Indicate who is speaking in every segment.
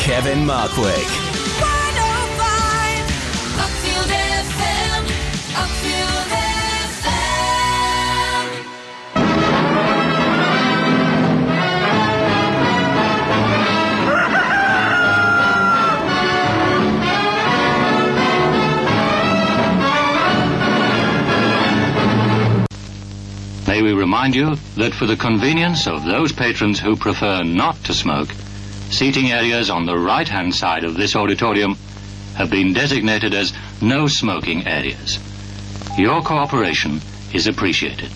Speaker 1: Kevin Markwick.
Speaker 2: Upfield FM. Upfield
Speaker 3: May we remind you that for the convenience of those patrons who prefer not to smoke, seating areas on the right hand side of this auditorium have been designated as no smoking areas. Your cooperation is appreciated.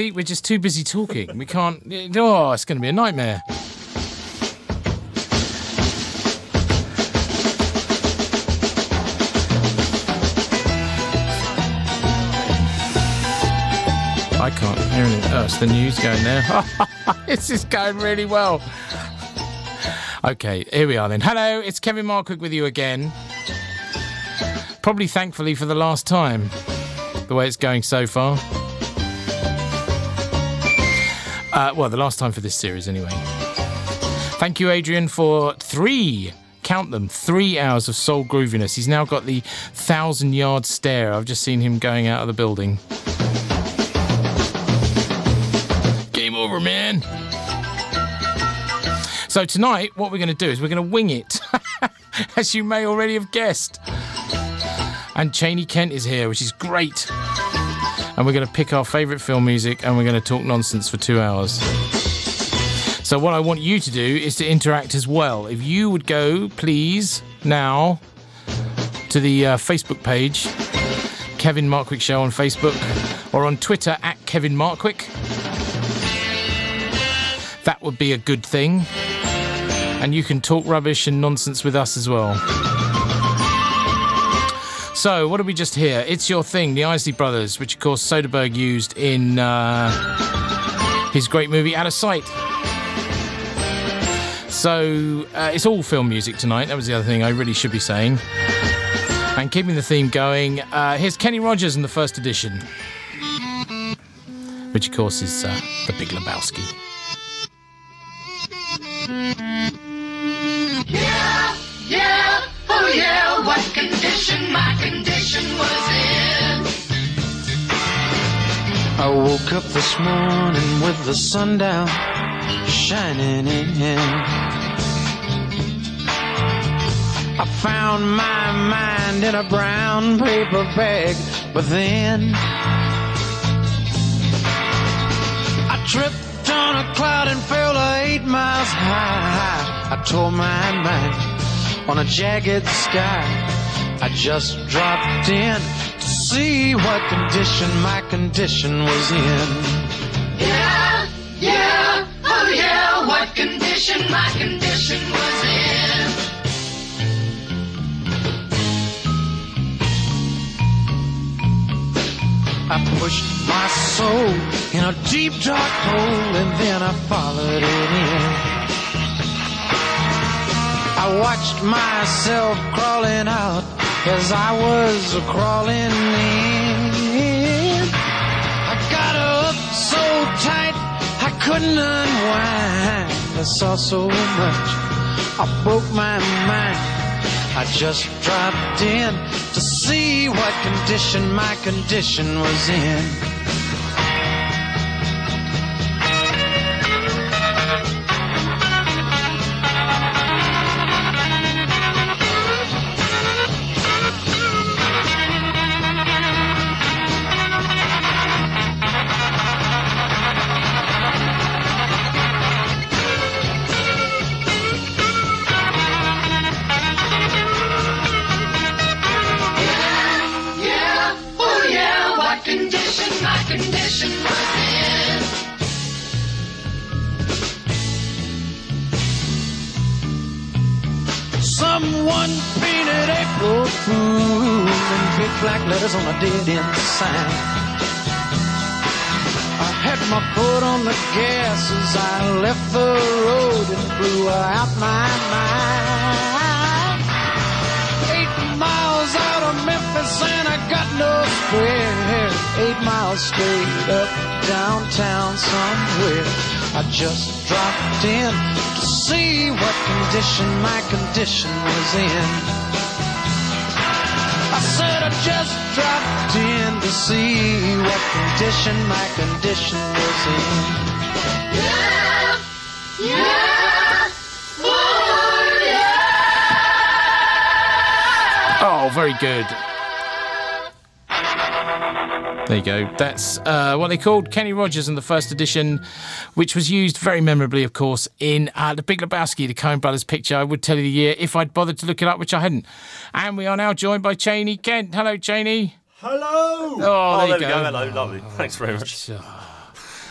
Speaker 4: See, we're just too busy talking. We can't. Oh, it's going to be a nightmare. I can't hear anything. Oh, it's the news going there. this is going really well. Okay, here we are then. Hello, it's Kevin Markwick with you again. Probably thankfully for the last time, the way it's going so far. Uh, well, the last time for this series, anyway. Thank you, Adrian, for three, count them, three hours of soul grooviness. He's now got the thousand yard stare. I've just seen him going out of the building. Game over, man. So, tonight, what we're going to do is we're going to wing it, as you may already have guessed. And Cheyney Kent is here, which is great and we're going to pick our favourite film music and we're going to talk nonsense for two hours. So, what I want you to do is to interact as well. If you would go, please, now to the uh, Facebook page, Kevin Markwick Show on Facebook, or on Twitter at Kevin Markwick. That would be a good thing. And you can talk rubbish and nonsense with us as well. So, what did we just hear? It's Your Thing, the Isley Brothers, which of course Soderbergh used in uh, his great movie Out of Sight. So uh, it's all film music tonight. That was the other thing I really should be saying. And keeping the theme going, uh, here's Kenny Rogers in the first edition, which of course is uh, The Big Lebowski.
Speaker 5: Yeah, what condition my condition was in.
Speaker 1: I woke up this morning with the sun down, shining in. I found my mind in a brown paper bag, but then I tripped on a cloud and fell eight miles high. I tore my mind on a jagged sky. I just dropped in to see what condition my condition was in.
Speaker 5: Yeah, yeah, oh yeah, what condition my condition was in.
Speaker 1: I pushed my soul in a deep dark hole and then I followed it in. I watched myself crawling out as I was crawling in. I got up so tight I couldn't unwind. I saw so much, I broke my mind. I just dropped in to see what condition my condition was in. On a dead end sign. I had my foot on the gas as I left the road and blew out my mind. Eight miles out of Memphis and I got no spare. Eight miles straight up downtown somewhere. I just dropped in to see what condition my condition was in. Just dropped in to see what condition my condition was in.
Speaker 5: Yeah, yeah, oh yeah.
Speaker 4: Oh, very good. There you go. That's uh, what they called Kenny Rogers in the first edition, which was used very memorably, of course, in uh, The Big Lebowski, the Coen Brothers picture. I would tell you the year if I'd bothered to look it up, which I hadn't. And we are now joined by Cheyney Kent. Hello, Cheyney.
Speaker 6: Hello!
Speaker 4: Oh, there you
Speaker 6: there we
Speaker 4: go.
Speaker 6: go. Hello, lovely. Thanks very much.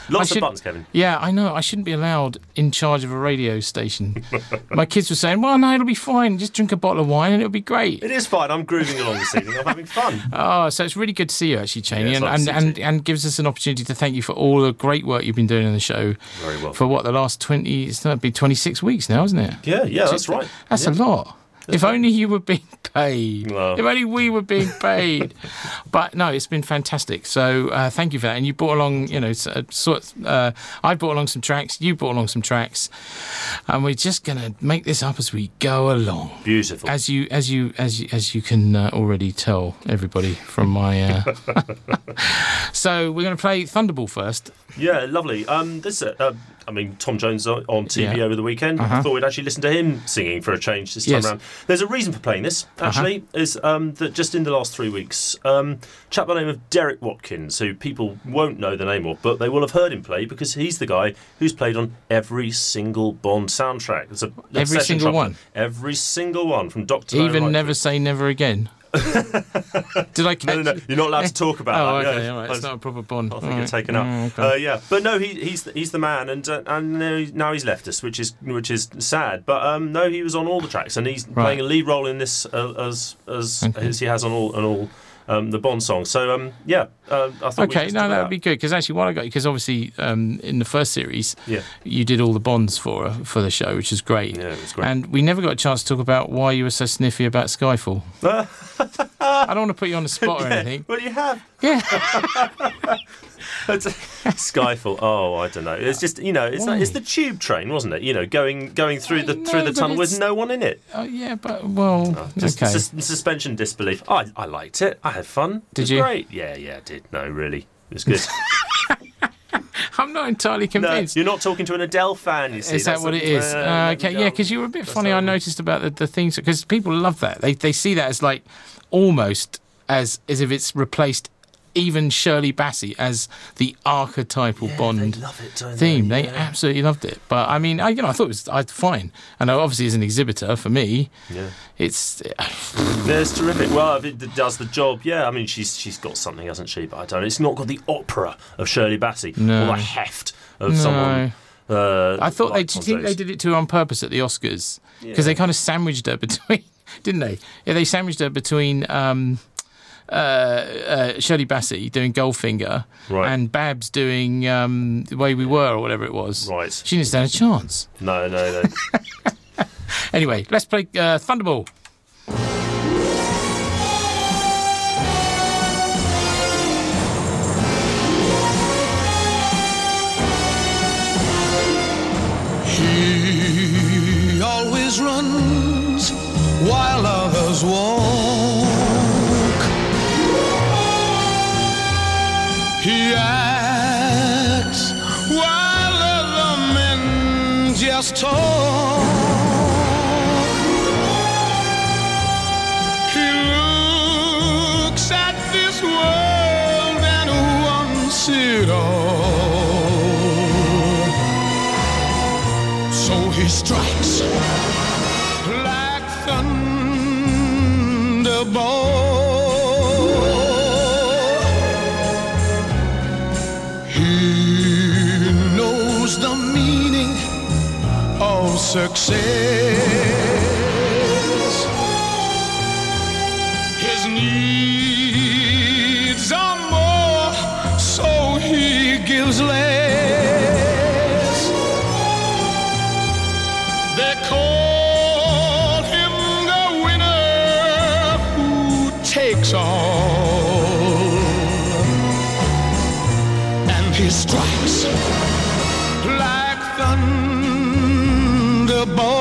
Speaker 6: Lots of buttons, Kevin.
Speaker 4: Yeah, I know. I shouldn't be allowed in charge of a radio station. My kids were saying, well, no, it'll be fine. Just drink a bottle of wine and it'll be great.
Speaker 6: It is fine. I'm grooving along this evening. I'm having fun.
Speaker 4: Oh, so it's really good to see you, actually, Cheyney,
Speaker 6: Yeah,
Speaker 4: and,
Speaker 6: nice
Speaker 4: and, and, and gives us an opportunity to thank you for all the great work you've been doing in the show.
Speaker 6: Very well.
Speaker 4: For what the last twenty, it's going to be twenty six weeks now, isn't it?
Speaker 6: Yeah, yeah, that's right.
Speaker 4: That's
Speaker 6: yeah.
Speaker 4: a lot. If only you were being paid.
Speaker 6: Well.
Speaker 4: If only we were being paid. but no, it's been fantastic. So uh, thank you for that. And you brought along, you know, uh, sort. Uh, I brought along some tracks. You brought along some tracks, and we're just gonna make this up as we go along.
Speaker 6: Beautiful.
Speaker 4: As you, as you, as you, as you can uh, already tell everybody from my. Uh... so we're going to play Thunderball first.
Speaker 6: Yeah, lovely. Um, this, uh, uh, I mean, Tom Jones on TV
Speaker 4: Yeah.
Speaker 6: over the weekend.
Speaker 4: Uh-huh.
Speaker 6: I thought we'd actually listen to him singing for a change this time
Speaker 4: Yes.
Speaker 6: around. There's a reason for playing this. Actually, is um, that just in the last three weeks, um, a chap by the name of Derek Watkins, who people won't know the name of, but they will have heard him play because he's the guy who's played on every single Bond soundtrack. A,
Speaker 4: Every single
Speaker 6: trumpet.
Speaker 4: one?
Speaker 6: Every single one from Doctor.
Speaker 4: Even never say never again. Did I catch?
Speaker 6: No, no, no. You're not allowed to talk about
Speaker 4: Oh,
Speaker 6: that.
Speaker 4: okay,
Speaker 6: yeah.
Speaker 4: all right. It's not a proper Bond.
Speaker 6: I think
Speaker 4: All
Speaker 6: you're taken up.
Speaker 4: Mm, okay.
Speaker 6: uh, yeah, but no, he, he's the, he's the man, and uh, and now he's left us, which is which is sad. But um, no, he was on all the tracks, and he's playing a lead role in this uh, as as,
Speaker 4: Okay.
Speaker 6: as he has on all on all um, the Bond song. So um, yeah, uh, I thought.
Speaker 4: Okay, no, that would be good because actually, what I got because obviously um, in the first series,
Speaker 6: Yeah.
Speaker 4: you did all the bonds for for the show, which is great.
Speaker 6: Yeah, it was great.
Speaker 4: And we never got a chance to talk about why you were so sniffy about Skyfall. I don't want to put you on the spot or anything.
Speaker 6: Well, you have.
Speaker 4: Yeah,
Speaker 6: Skyfall. Oh, I don't know. It's just you know, it's like, it's the tube train, wasn't it? You know, going going through the
Speaker 4: I
Speaker 6: through the tunnel with no one in it.
Speaker 4: oh, yeah, but well,
Speaker 6: Just
Speaker 4: okay.
Speaker 6: sus- suspension disbelief. I I liked it. I had fun. It
Speaker 4: Did
Speaker 6: was
Speaker 4: you?
Speaker 6: Great. Yeah, yeah, I did. No, really, it was good.
Speaker 4: I'm not entirely
Speaker 6: no,
Speaker 4: convinced.
Speaker 6: you're not talking to an Adele fan. You see?
Speaker 4: is that what it is?
Speaker 6: Uh,
Speaker 4: okay, yeah, because you were a bit
Speaker 6: That's
Speaker 4: funny. I noticed about the, the things because people love that. They they see that as like almost as as if it's replaced even Shirley Bassey as the archetypal
Speaker 6: Yeah,
Speaker 4: Bond
Speaker 6: They love it, don't
Speaker 4: theme. They
Speaker 6: Yeah.
Speaker 4: absolutely loved it. But I mean, I, you know, I thought it was I, fine. And obviously, as an exhibitor, for me,
Speaker 6: Yeah.
Speaker 4: it's
Speaker 6: Yeah, it's terrific. Well, if it does the job, yeah. I mean, she's she's got something, hasn't she? But I don't. It's not got the opera of Shirley Bassey
Speaker 4: No.
Speaker 6: or the heft of
Speaker 4: No.
Speaker 6: someone. Uh,
Speaker 4: I thought they.
Speaker 6: like
Speaker 4: Do you think they did it to her on purpose at the Oscars? Because
Speaker 6: Yeah.
Speaker 4: they kind of sandwiched her between, didn't they? Yeah, they sandwiched her between um, uh, uh, Shirley Bassey doing Goldfinger
Speaker 6: Right.
Speaker 4: and Babs doing um, The Way We Were or whatever it was.
Speaker 6: Right.
Speaker 4: She didn't stand a chance.
Speaker 6: No, no, no.
Speaker 4: Anyway, let's play uh, Thunderball.
Speaker 7: He always runs while others walk. Just talk. Of thunderbolt.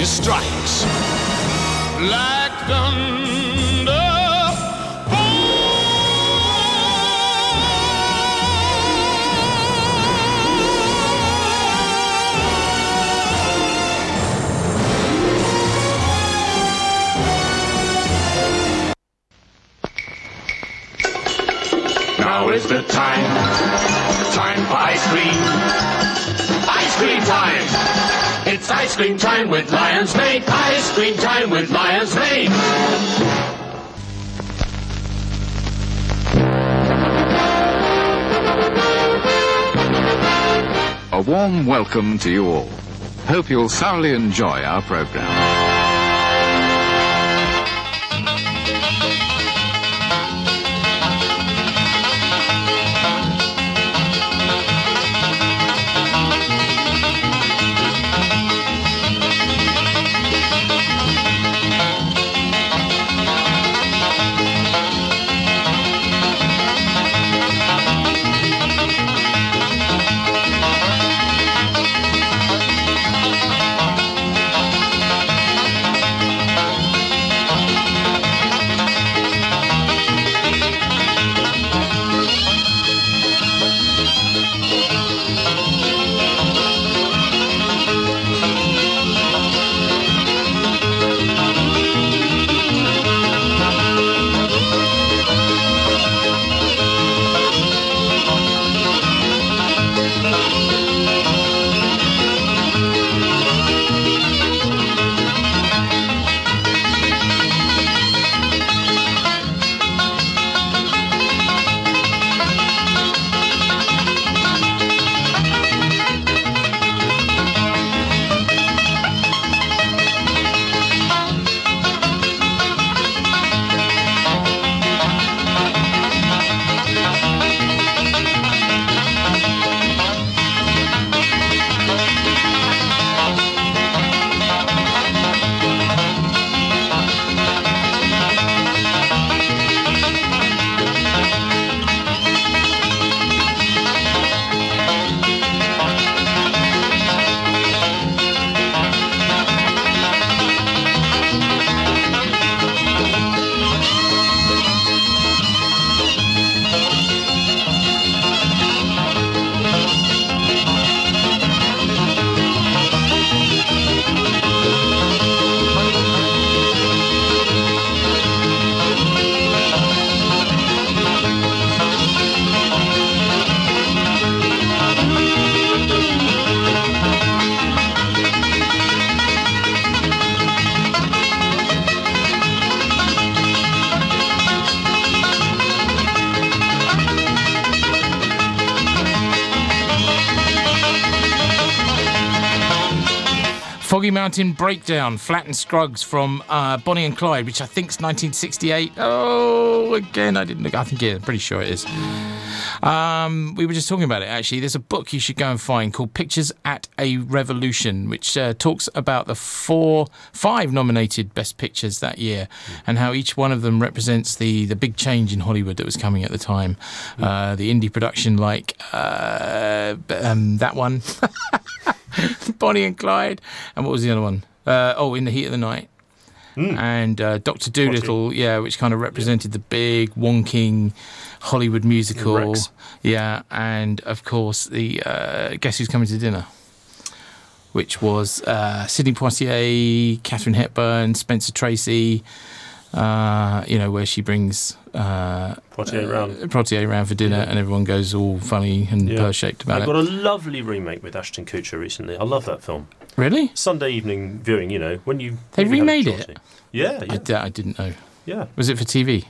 Speaker 7: So he strikes like thunder.
Speaker 8: Now is the time. Time for ice cream. Ice cream time. Ice cream time with Lion's Mane. Ice cream time with Lion's Mane.
Speaker 9: A warm welcome to you all. Hope you'll thoroughly enjoy our program.
Speaker 4: Mountain Breakdown, Flatt and Scruggs from uh, Bonnie and Clyde, which I think's 1968. Oh, again, I didn't look. I think yeah, pretty sure it is. Um, we were just talking about it actually. There's a book you should go and find called Pictures at a Revolution, which uh, talks about the four, five nominated Best Pictures that year, and how each one of them represents the the big change in Hollywood that was coming at the time. Uh, the indie production, like uh, um, that one, Bonnie and Clyde, and what was the other one? Uh, oh, In the Heat of the Night. And uh, Doctor Dolittle, yeah, which kind of represented the big wonking Hollywood musical,
Speaker 6: Rex.
Speaker 4: yeah, and of course the uh, Guess Who's Coming to Dinner, which was uh, Sidney Poitier, Katharine Hepburn, Spencer Tracy, uh, you know, where she brings uh,
Speaker 6: Poitier round.
Speaker 4: Poitier around for dinner, and everyone goes all funny and
Speaker 6: Yeah.
Speaker 4: pear-shaped about it.
Speaker 6: I
Speaker 4: it.
Speaker 6: got a lovely remake with Ashton Kutcher recently. I love that film.
Speaker 4: Really?
Speaker 6: Sunday evening viewing, you know, when you
Speaker 4: They
Speaker 6: when you had a
Speaker 4: remade it?
Speaker 6: Yeah,
Speaker 4: I,
Speaker 6: yeah,
Speaker 4: d- I didn't know.
Speaker 6: yeah.
Speaker 4: Was it for TV?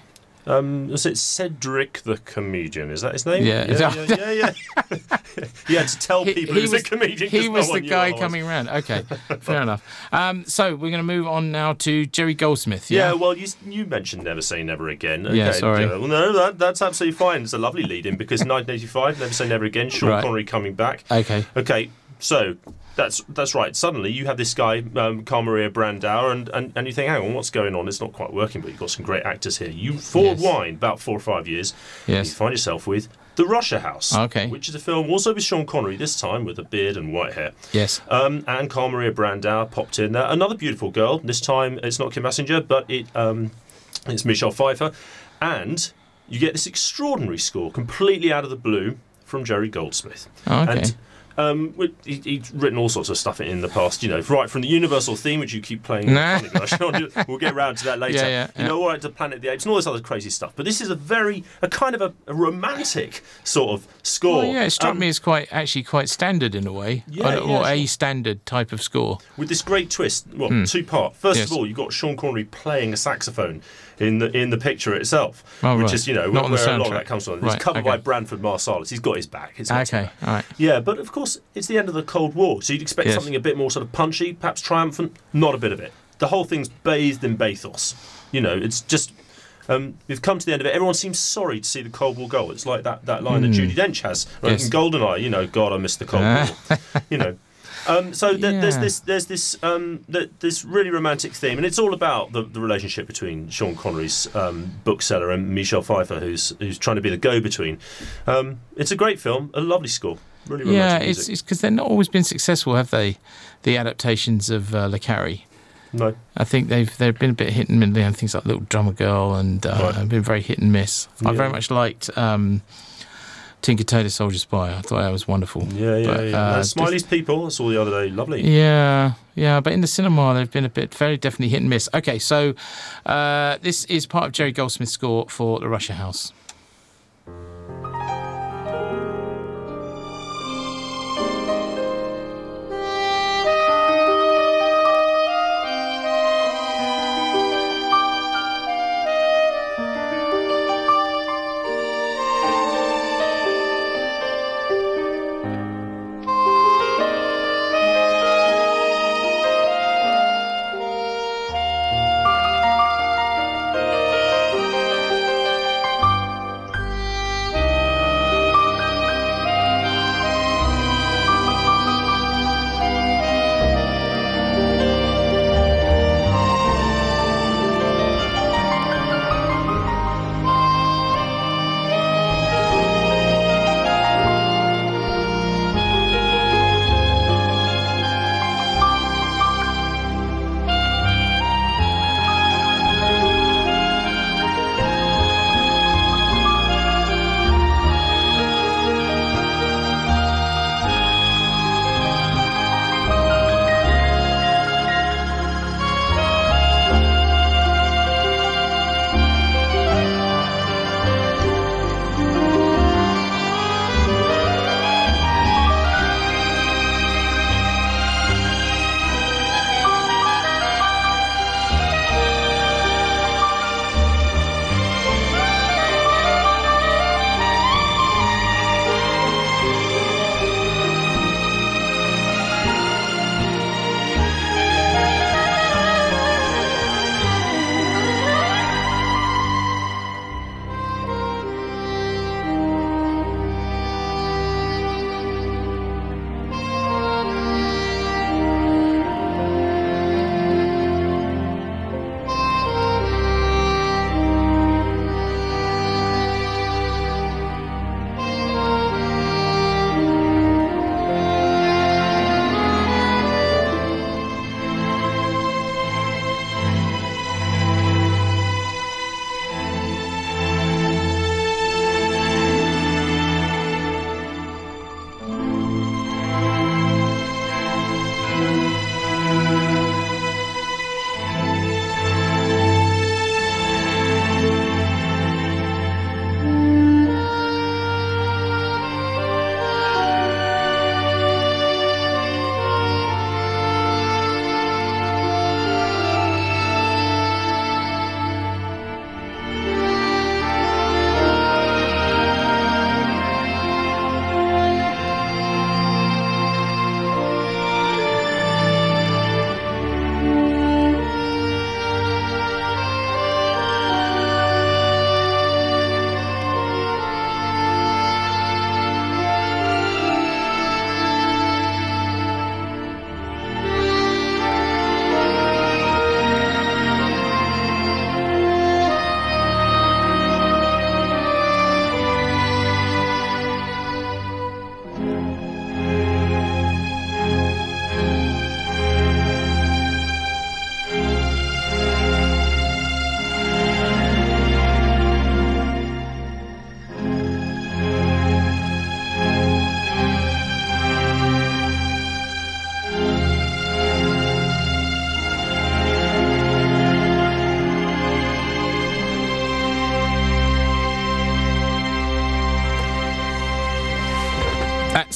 Speaker 6: Um, was it Cedric the comedian? Is that his name?
Speaker 4: Yeah.
Speaker 6: yeah, yeah. yeah, yeah. you had to tell people he, was, a comedian.
Speaker 4: He
Speaker 6: no
Speaker 4: was the guy coming around. Okay, fair enough. Um, so we're going to move on now to Jerry Goldsmith.
Speaker 6: Yeah,
Speaker 4: Yeah.
Speaker 6: well, you you mentioned Never Say Never Again.
Speaker 4: Yeah, sorry.
Speaker 6: uh, well, no, that, that's absolutely fine. It's a lovely lead in because 1985, Never Say Never Again, Sean
Speaker 4: Right.
Speaker 6: Connery coming back.
Speaker 4: Okay.
Speaker 6: Okay, so that's that's right. Suddenly you have this guy, um, Carl Maria Brandauer, and, and, and you think, hang on, what's going on? It's not quite working, but you've got some great actors here. You forward
Speaker 4: Yes.
Speaker 6: wind about four or five years,
Speaker 4: Yes.
Speaker 6: you find yourself with The Russia House,
Speaker 4: Okay.
Speaker 6: which is a film also with Sean Connery, this time with a beard and white hair.
Speaker 4: Yes.
Speaker 6: Um, and Carl Maria Brandauer popped in there. Another beautiful girl. This time it's not Kim Basinger, but it um, it's Michelle Pfeiffer. And you get this extraordinary score completely out of the blue from Jerry Goldsmith.
Speaker 4: Oh, okay.
Speaker 6: And um, he, he's written all sorts of stuff in the past, you know, right from the Universal theme, which you keep playing.
Speaker 4: Nah.
Speaker 6: we'll get round to that later.
Speaker 4: Yeah, yeah,
Speaker 6: you
Speaker 4: yeah.
Speaker 6: know, all right to Planet of the Apes and all this other crazy stuff. But this is a very, a kind of a, a romantic sort of score.
Speaker 4: Well, yeah, it struck
Speaker 6: Um,
Speaker 4: me as quite actually quite standard in a way,
Speaker 6: Yeah,
Speaker 4: or, or
Speaker 6: yeah,
Speaker 4: a standard type of score.
Speaker 6: with this great twist. Well, two part. First
Speaker 4: Hmm. Yes.
Speaker 6: of all, you've got Sean Connery playing a saxophone in the in the picture itself,
Speaker 4: Oh,
Speaker 6: which
Speaker 4: right.
Speaker 6: is you know
Speaker 4: Not
Speaker 6: where, where a lot of that comes from. It's
Speaker 4: Right,
Speaker 6: covered by
Speaker 4: okay.
Speaker 6: Branford Marsalis. He's got his back. It's
Speaker 4: Okay, all right.
Speaker 6: Yeah, but of course it's the end of the Cold War, so you'd expect
Speaker 4: Yes.
Speaker 6: something a bit more sort of punchy, perhaps triumphant. Not a bit of it. The whole thing's bathed in bathos. You know, it's just. Um, we've come to the end of it. Everyone seems sorry to see the Cold War go. It's like that, that line that Judi Dench has right,
Speaker 4: Hmm. Yes.
Speaker 6: in Goldeneye. You know, God, I missed the Cold War. you know. Um, so th- there's this there's this um, th- this really romantic theme, and it's all about the, the relationship between Sean Connery's um, bookseller and Michelle Pfeiffer, who's who's trying to be the go-between. Um, it's a great film, a lovely score, really romantic
Speaker 4: Yeah, it's it's because they've not always been successful, have they? The adaptations of uh, Le Carre.
Speaker 6: no,
Speaker 4: I think they've they've been a bit hit and miss. and Things like Little Drummer Girl and uh,
Speaker 6: Right.
Speaker 4: been very hit and miss. I very much liked um, Tinker Tailor Soldier Spy. I thought that was wonderful.
Speaker 6: yeah, yeah,
Speaker 4: But,
Speaker 6: yeah.
Speaker 4: uh,
Speaker 6: Smiley's People, I saw the other day, lovely.
Speaker 4: Yeah, yeah, but in the cinema they've been a bit very definitely hit and miss. Okay, so uh, this is part of Jerry Goldsmith's score for the Russia House.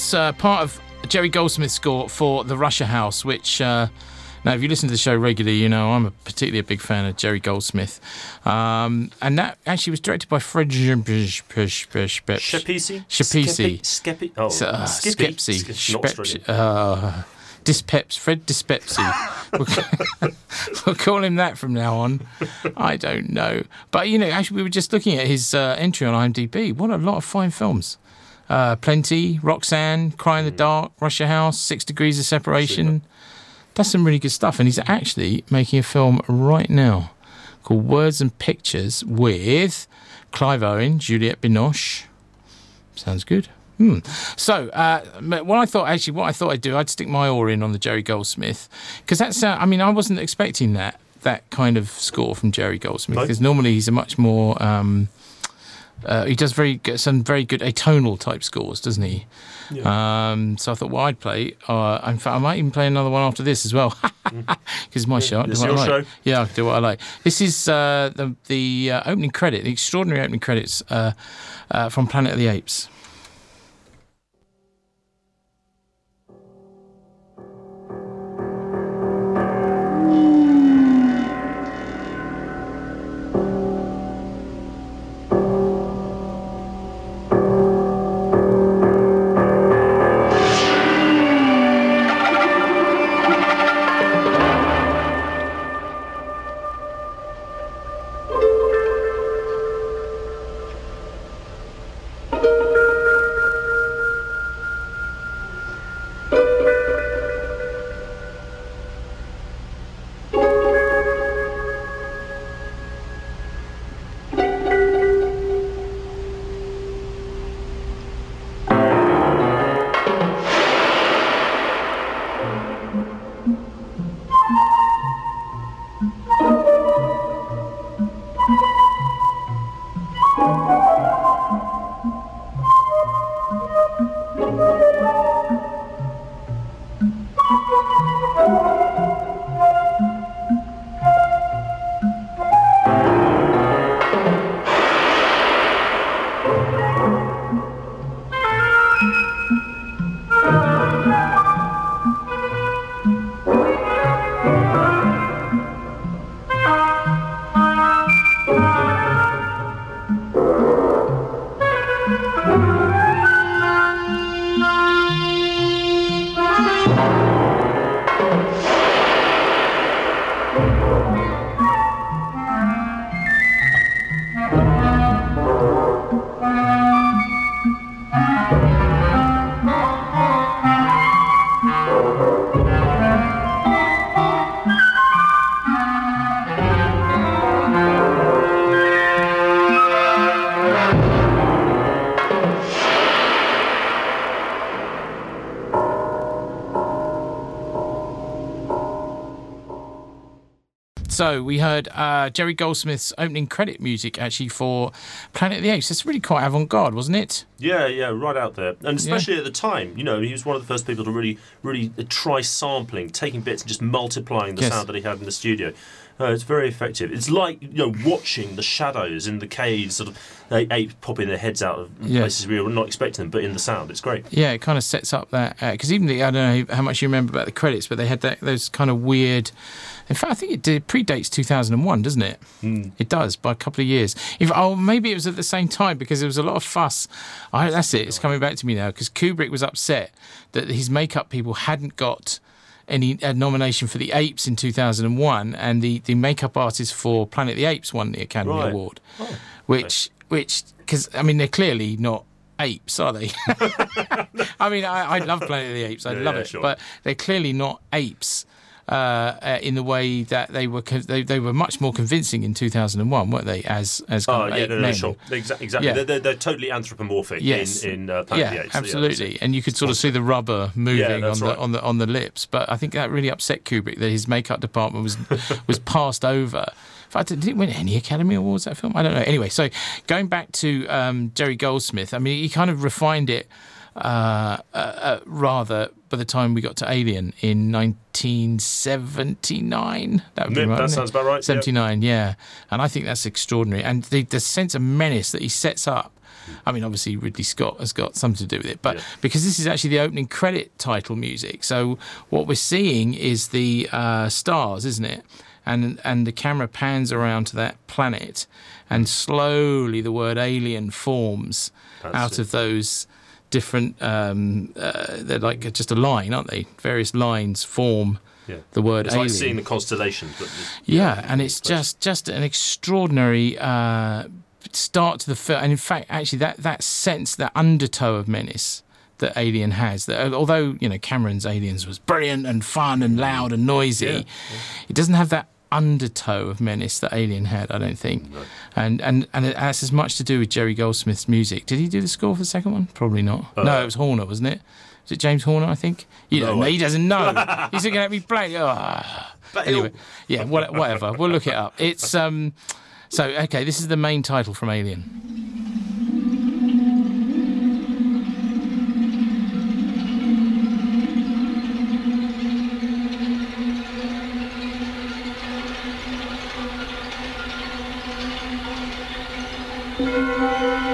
Speaker 4: It's uh, part of Jerry Goldsmith's score for The Russia House, which. Uh, now, if you listen to the show regularly, you know I'm a particularly a big fan of Jerry Goldsmith, um, and that actually was directed by Fred. Shepisi?
Speaker 6: Shepisi. Skepi? Oh,
Speaker 4: Uh,
Speaker 6: Skippy.
Speaker 4: Skepsy.
Speaker 6: Not Australian.
Speaker 4: Spepsi- uh. Fred Dyspepsy. we'll, we'll call him that from now on. I don't know. But, you know, actually, we were just looking at his uh, entry on IMDb. What a lot of fine films. Uh, Plenty, Roxanne, Cry in the Dark, Russia House, Six Degrees of Separation. That's some really good stuff. And he's actually making a film right now called Words and Pictures with Clive Owen, Juliette Binoche. Sounds good. Hmm. So, uh, what I thought, actually, what I thought I'd do, I'd stick my oar in on the Jerry Goldsmith because that's. Uh, I mean, I wasn't expecting that that kind of score from Jerry Goldsmith
Speaker 6: No.
Speaker 4: because normally he's a much more. Um, uh, he does very good, some very good atonal type scores, doesn't he? Um, so I thought, well, I'd play. Uh, in fact, I might even play another one after this as well, because it's my show. I do
Speaker 6: This
Speaker 4: what
Speaker 6: is
Speaker 4: I
Speaker 6: your
Speaker 4: like.
Speaker 6: show.
Speaker 4: Yeah, I do what I like. This is uh, the the uh, opening credit, the extraordinary opening credits uh, uh, from Planet of the Apes. We heard uh, Jerry Goldsmith's opening credit music actually for Planet of the Apes. It's really quite avant-garde, wasn't it?
Speaker 6: Yeah, yeah, right out there, and especially at the time, you know, he was one of the first people to really, really try sampling, taking bits and just multiplying the
Speaker 4: Yes.
Speaker 6: sound that he had in the studio. Uh, it's very effective. It's like you know watching the shadows in the caves, sort of they apes popping their heads out of
Speaker 4: Yes.
Speaker 6: places we were not expecting them, but in the sound, it's great.
Speaker 4: Yeah, it kind of sets up that because even the I don't know how much you remember about the credits, but they had that those kind of weird. In fact, I think it did, predates 2001, doesn't it?
Speaker 6: Hmm.
Speaker 4: It does by a couple of years. If oh, maybe it was at the same time because there was a lot of fuss. I, that's it. It's coming back to me now because Kubrick was upset that his makeup people hadn't got any uh, nomination for the Apes in 2001, and the the makeup artist for Planet of the Apes won the Academy
Speaker 6: Right.
Speaker 4: Award, which which because I mean they're clearly not apes, are they? I mean, I, I love Planet of the Apes. I
Speaker 6: Yeah,
Speaker 4: love
Speaker 6: yeah,
Speaker 4: it,
Speaker 6: sure.
Speaker 4: but they're clearly not apes uh, uh, in the way that they were. They, they were much more convincing in 2001, weren't they? As as
Speaker 6: Oh yeah, no, no, sure, Exa- exactly.
Speaker 4: Yeah.
Speaker 6: They're, they're, they're totally anthropomorphic
Speaker 4: Yes.
Speaker 6: in in uh, Planet of the
Speaker 4: Yeah,
Speaker 6: Apes.
Speaker 4: absolutely. And you could sort of see the rubber moving on the
Speaker 6: right.
Speaker 4: on the on the lips. But I think that really upset Kubrick that his makeup department was was passed over. In fact, did it win any Academy Awards that film? I don't know. Anyway, so going back to um, Jerry Goldsmith, I mean, he kind of refined it uh, uh, uh, rather by the time we got to Alien in 1979. That would be right.
Speaker 6: that sounds about right, yeah.
Speaker 4: 79, yeah. And I think that's extraordinary. And the, the sense of menace that he sets up I mean, obviously Ridley Scott has got something to do with it, but
Speaker 6: Yeah.
Speaker 4: because this is actually the opening credit title music, so what we're seeing is the uh, stars, isn't it? And and the camera pans around to that planet, and slowly the word alien forms
Speaker 6: That's
Speaker 4: out
Speaker 6: it.
Speaker 4: of those different. Um, uh, they're like just a line, aren't they? Various lines form
Speaker 6: Yeah.
Speaker 4: the word
Speaker 6: It's
Speaker 4: alien.
Speaker 6: like seeing the constellations, but
Speaker 4: Yeah, and it's just just an extraordinary uh, start to the film, and in fact, actually, that that sense, that undertow of menace that Alien has. That uh, although you know Cameron's Aliens was brilliant and fun and loud and noisy,
Speaker 6: Yeah,
Speaker 4: it doesn't have that undertow of menace that Alien had. I don't think, and and and it has as much to do with Jerry Goldsmith's music. Did he do the score for the second one? Probably not. no, it was Horner, wasn't it? Was it James Horner? I think. You don't know. He doesn't know. He's looking at me blank. Ah.
Speaker 6: But
Speaker 4: anyway, yeah, what, whatever. We'll look it up. It's um. So okay, this is the main title from Alien. Música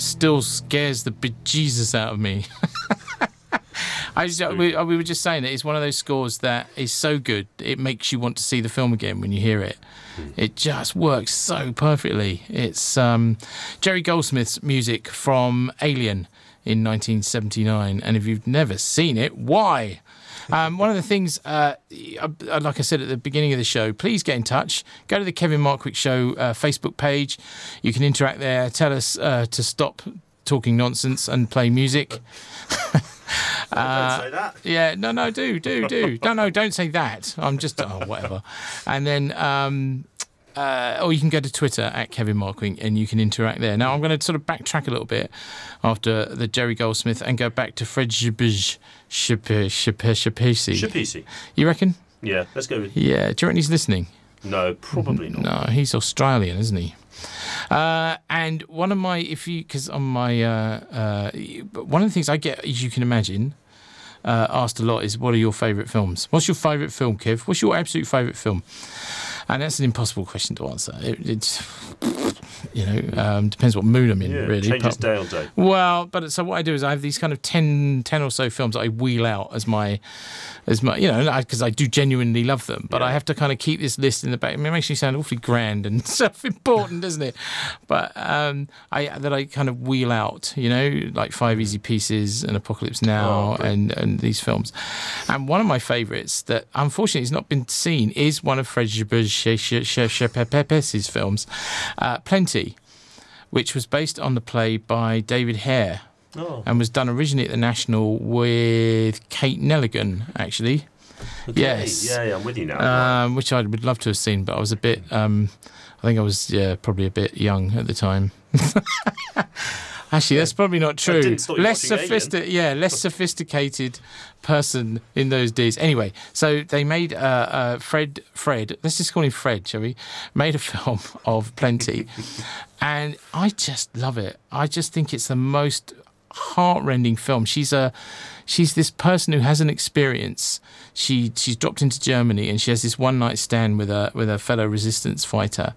Speaker 4: still scares the bejesus out of me. I just, we, we were just saying that it's one of those scores that is so good it makes you want to see the film again when you hear it. It just works so perfectly. It's um, Jerry Goldsmith's music from Alien in 1979, and if you've never seen it, why? Um, one of the things, uh, uh, like I said at the beginning of the show, please get in touch. Go to the Kevin Markwick Show uh, Facebook page. You can interact there. Tell us uh, to stop talking nonsense and play music.
Speaker 6: Don't say that.
Speaker 4: Yeah, no, no, do, do, do. no, no, don't say that. I'm just, oh, whatever. And then, um, uh, or you can go to Twitter at Kevin Markwick and you can interact there. Now, I'm going to sort of backtrack a little bit after the Jerry Goldsmith and go back to Fred Shapesi.
Speaker 6: Shapisi.
Speaker 4: You reckon?
Speaker 6: Yeah, let's go with.
Speaker 4: Yeah. Do you reckon he's listening?
Speaker 6: No, probably not.
Speaker 4: No, he's Australian, isn't he? Uh, and one of my, if you, because on my, uh, uh, one of the things I get, as you can imagine, uh, asked a lot is, what are your favourite films? What's your favourite film, Kev? What's your absolute favourite film? And that's an impossible question to answer. It, it's, you know, um, depends what mood I'm in,
Speaker 6: Yeah,
Speaker 4: really.
Speaker 6: changes
Speaker 4: But-
Speaker 6: day on day.
Speaker 4: well, but so what I do is I have these kind of 10, 10 or so films that I wheel out as my, as much, you know, because I do genuinely love them. But I have to kind of keep this list in the back. I mean, it makes me sound awfully grand and self-important, doesn't it? But um, I that I kind of wheel out, you know, like Five Easy Pieces and Apocalypse Now
Speaker 6: Oh,
Speaker 4: and and these films. And one of my favourites that unfortunately has not been seen is one of Fred Schepisi's films, uh, Plenty which was based on the play by David Hare
Speaker 6: Oh,
Speaker 4: and was done originally at the National with Kate Nelligan, actually.
Speaker 6: okay.
Speaker 4: Yes.
Speaker 6: Yeah, yeah, I'm with you now.
Speaker 4: Um, which I would love to have seen, but I was a bit. Um, I think I was yeah, probably a bit young at the time. Actually, that's probably not true.
Speaker 6: didn't stop you
Speaker 4: Less sophisticated, yeah, less sophisticated person in those days. Anyway, so they made uh, uh, Fred. Fred, let's just call him Fred, shall we? Made a film of Plenty, and I just love it. I just think it's the most heartrending film. She's a she's this person who has an experience. She she's dropped into Germany and she has this one night stand with a with a fellow resistance fighter,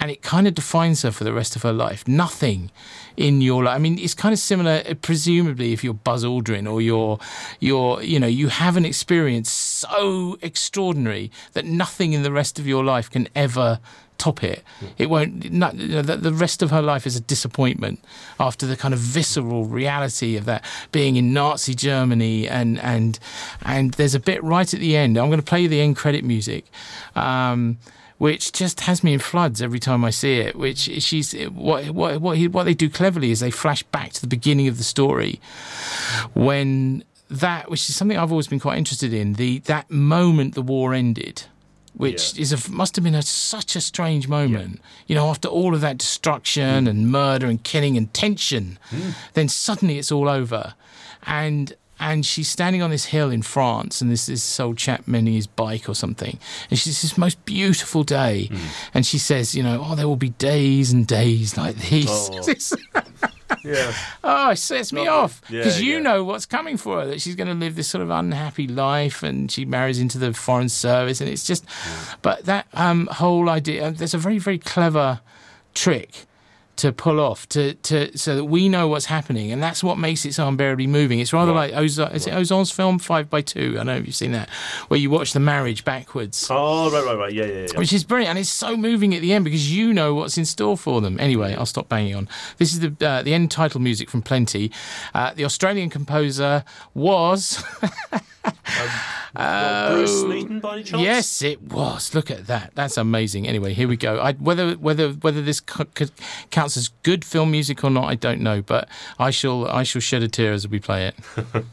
Speaker 4: and it kind of defines her for the rest of her life. Nothing in your life. I mean, it's kind of similar. uh, Presumably, if you're Buzz Aldrin or you're you're you know you have an experience so extraordinary that nothing in the rest of your life can ever top it. It won't. Not, you know, the, the rest of her life is a disappointment after the kind of visceral reality of that being in Nazi Germany and and and there's a bit right at the end. I'm going to play the end credit music. Um, which just has me in floods every time I see it. Which she's what what what, he, what they do cleverly is they flash back to the beginning of the story when that, which is something I've always been quite interested in, the that moment the war ended, which
Speaker 6: Yeah.
Speaker 4: is a, must have been a, such a strange moment. You know, after all of that destruction hmm. and murder and killing and tension, hmm. then suddenly it's all over, and. And she's standing on this hill in France, and this this old chap mending his bike or something. And she's this most beautiful day, hmm. and she says, you know, oh, there will be days and days like these.
Speaker 6: Oh. yeah.
Speaker 4: Oh, it sets me
Speaker 6: Lovely.
Speaker 4: off
Speaker 6: Yeah,
Speaker 4: because you
Speaker 6: yeah.
Speaker 4: know what's coming for her that she's going to live this sort of unhappy life and she marries into the foreign service and it's just, but that um, whole idea, there's a very, very clever trick to pull off to, to so that we know what's happening and that's what makes it so unbearably moving. It's rather
Speaker 6: Right.
Speaker 4: like Ozon, is it Ozon's film Five by Two? I don't know if you've seen that, where you watch the marriage backwards
Speaker 6: Oh, right, right, right. Yeah, yeah, yeah.
Speaker 4: which is brilliant, and it's so moving at the end because you know what's in store for them. Anyway, I'll stop banging on. This is the uh, the end title music from Plenty. Uh, the Australian composer was
Speaker 6: Not uh, Bruce Smeaton, by any chance?
Speaker 4: yes, it was. Look at that. That's amazing. Anyway, here we go. I, whether whether whether this co- co- counts as good film music or not, I don't know, but I shall I shall shed a tear as we play it.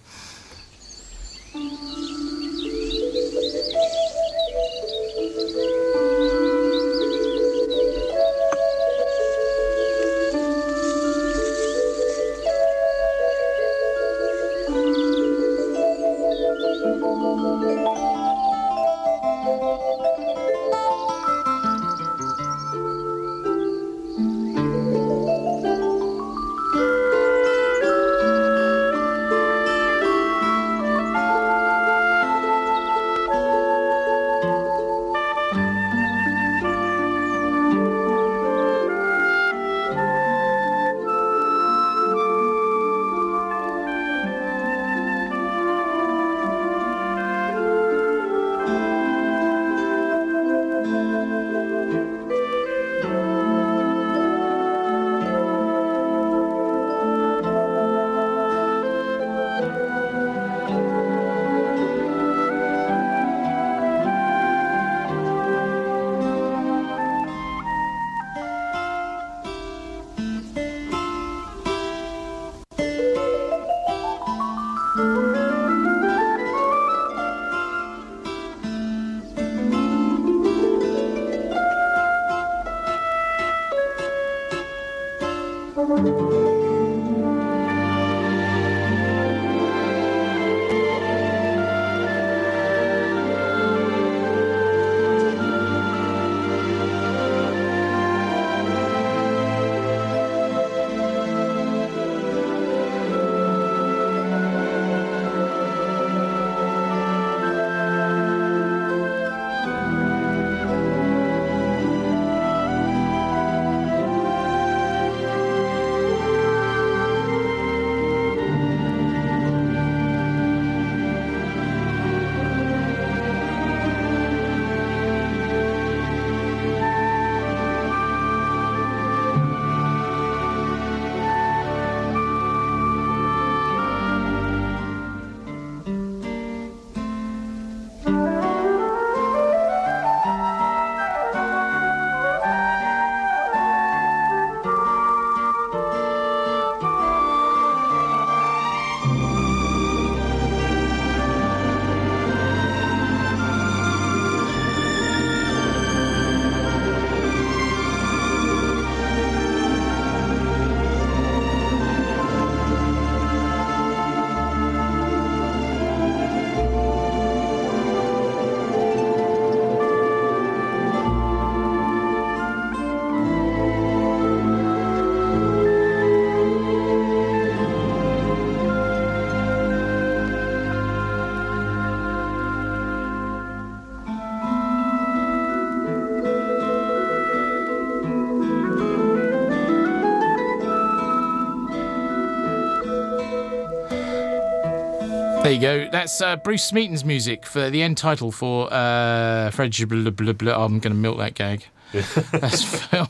Speaker 4: you go. That's uh, Bruce Smeaton's music for the end title for uh, Fred. Blah, blah, blah. Oh, I'm going to milk that gag. That's film.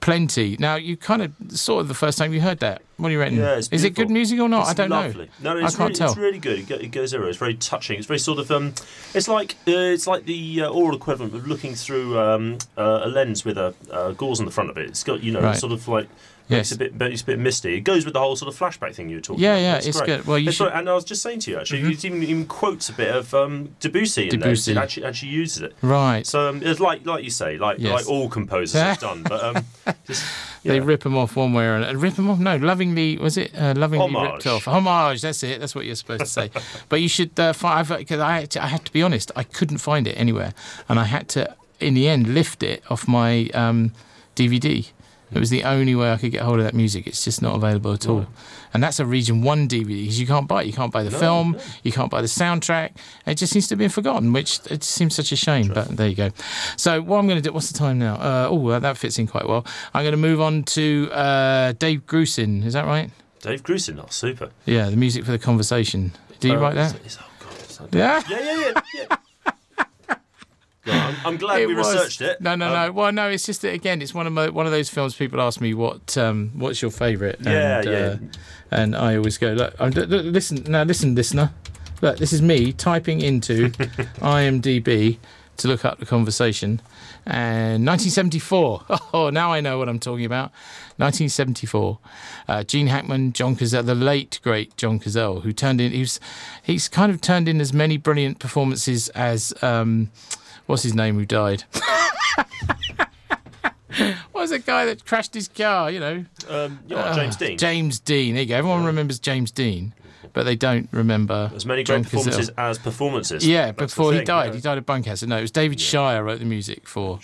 Speaker 4: Plenty. Now, you kind of saw it the first time you heard that. What do you reckon?
Speaker 6: Yeah,
Speaker 4: Is it good music or not?
Speaker 6: It's
Speaker 4: I don't
Speaker 6: lovely.
Speaker 4: know.
Speaker 6: No, no,
Speaker 4: I
Speaker 6: it's
Speaker 4: can't
Speaker 6: really,
Speaker 4: tell.
Speaker 6: It's really good. It, it goes everywhere. It's very touching. It's very sort of um, it's like uh, it's like the uh, oral equivalent of looking through um, uh, a lens with a uh, gauze on the front of it. It's got you know
Speaker 4: Right.
Speaker 6: sort of like.
Speaker 4: Yes.
Speaker 6: It's a bit, but it's a bit misty. It goes with the whole sort of flashback thing you were talking
Speaker 4: Yeah,
Speaker 6: about.
Speaker 4: yeah, it's
Speaker 6: great.
Speaker 4: good. Well, you should-
Speaker 6: right, And I was just saying to you, actually, it even, even quotes a bit of um, Debussy in there. It actually, actually uses it.
Speaker 4: Right.
Speaker 6: So um, it's like, like you say, like
Speaker 4: Yes.
Speaker 6: like all composers have done. But um, just,
Speaker 4: They rip them off one way or another. Rip them off? No, lovingly, was it? Uh, lovingly ripped off. Homage, that's it. That's what you're supposed to say. but you should uh, find, because I, had to- I have to be honest, I couldn't find it anywhere. And I had to, in the end, lift it off my um, DVD. It was the only way I could get hold of that music. It's just not available at all. And that's a Region 1 DVD because you can't buy it. You can't buy the film, you can't buy the soundtrack. It just seems to have been forgotten, which it seems such a shame. But there you go. So, what I'm going to do, what's the time now? Uh, oh, that fits in quite well. I'm going to move on to uh, Dave Grusin. Is that right?
Speaker 6: Dave Grusin, oh, super.
Speaker 4: Yeah, the music for the conversation. Do you
Speaker 6: Uh,
Speaker 4: write that?
Speaker 6: it's- oh, God,
Speaker 4: Yeah.
Speaker 6: Yeah, yeah, yeah. yeah. No, I'm, I'm glad
Speaker 4: It
Speaker 6: we
Speaker 4: was.
Speaker 6: researched it.
Speaker 4: No, no,
Speaker 6: Um,
Speaker 4: no. Well, no. It's just that again, it's one of my, one of those films. People ask me what um, what's your favourite.
Speaker 6: Yeah,
Speaker 4: and,
Speaker 6: yeah.
Speaker 4: Uh, and I always go, look, I'm, look, listen now, listen, listener. Look, this is me typing into IMDb to look up the conversation. And 1974. Oh, now I know what I'm talking about. 1974. Uh, Gene Hackman, John Cazale, the late great John Cazale, who turned in. He was, he's kind of turned in as many brilliant performances as um, what's his name who died. what was the guy that crashed his car? You know,
Speaker 6: Um,
Speaker 4: uh,
Speaker 6: James Dean.
Speaker 4: James Dean. There you go. Everyone remembers James Dean, but they don't remember
Speaker 6: as many
Speaker 4: John
Speaker 6: performances
Speaker 4: Cazale.
Speaker 6: as performances.
Speaker 4: Yeah,
Speaker 6: That's
Speaker 4: before he died,
Speaker 6: yeah.
Speaker 4: he died of bone cancer. No, it was David Shire wrote the music for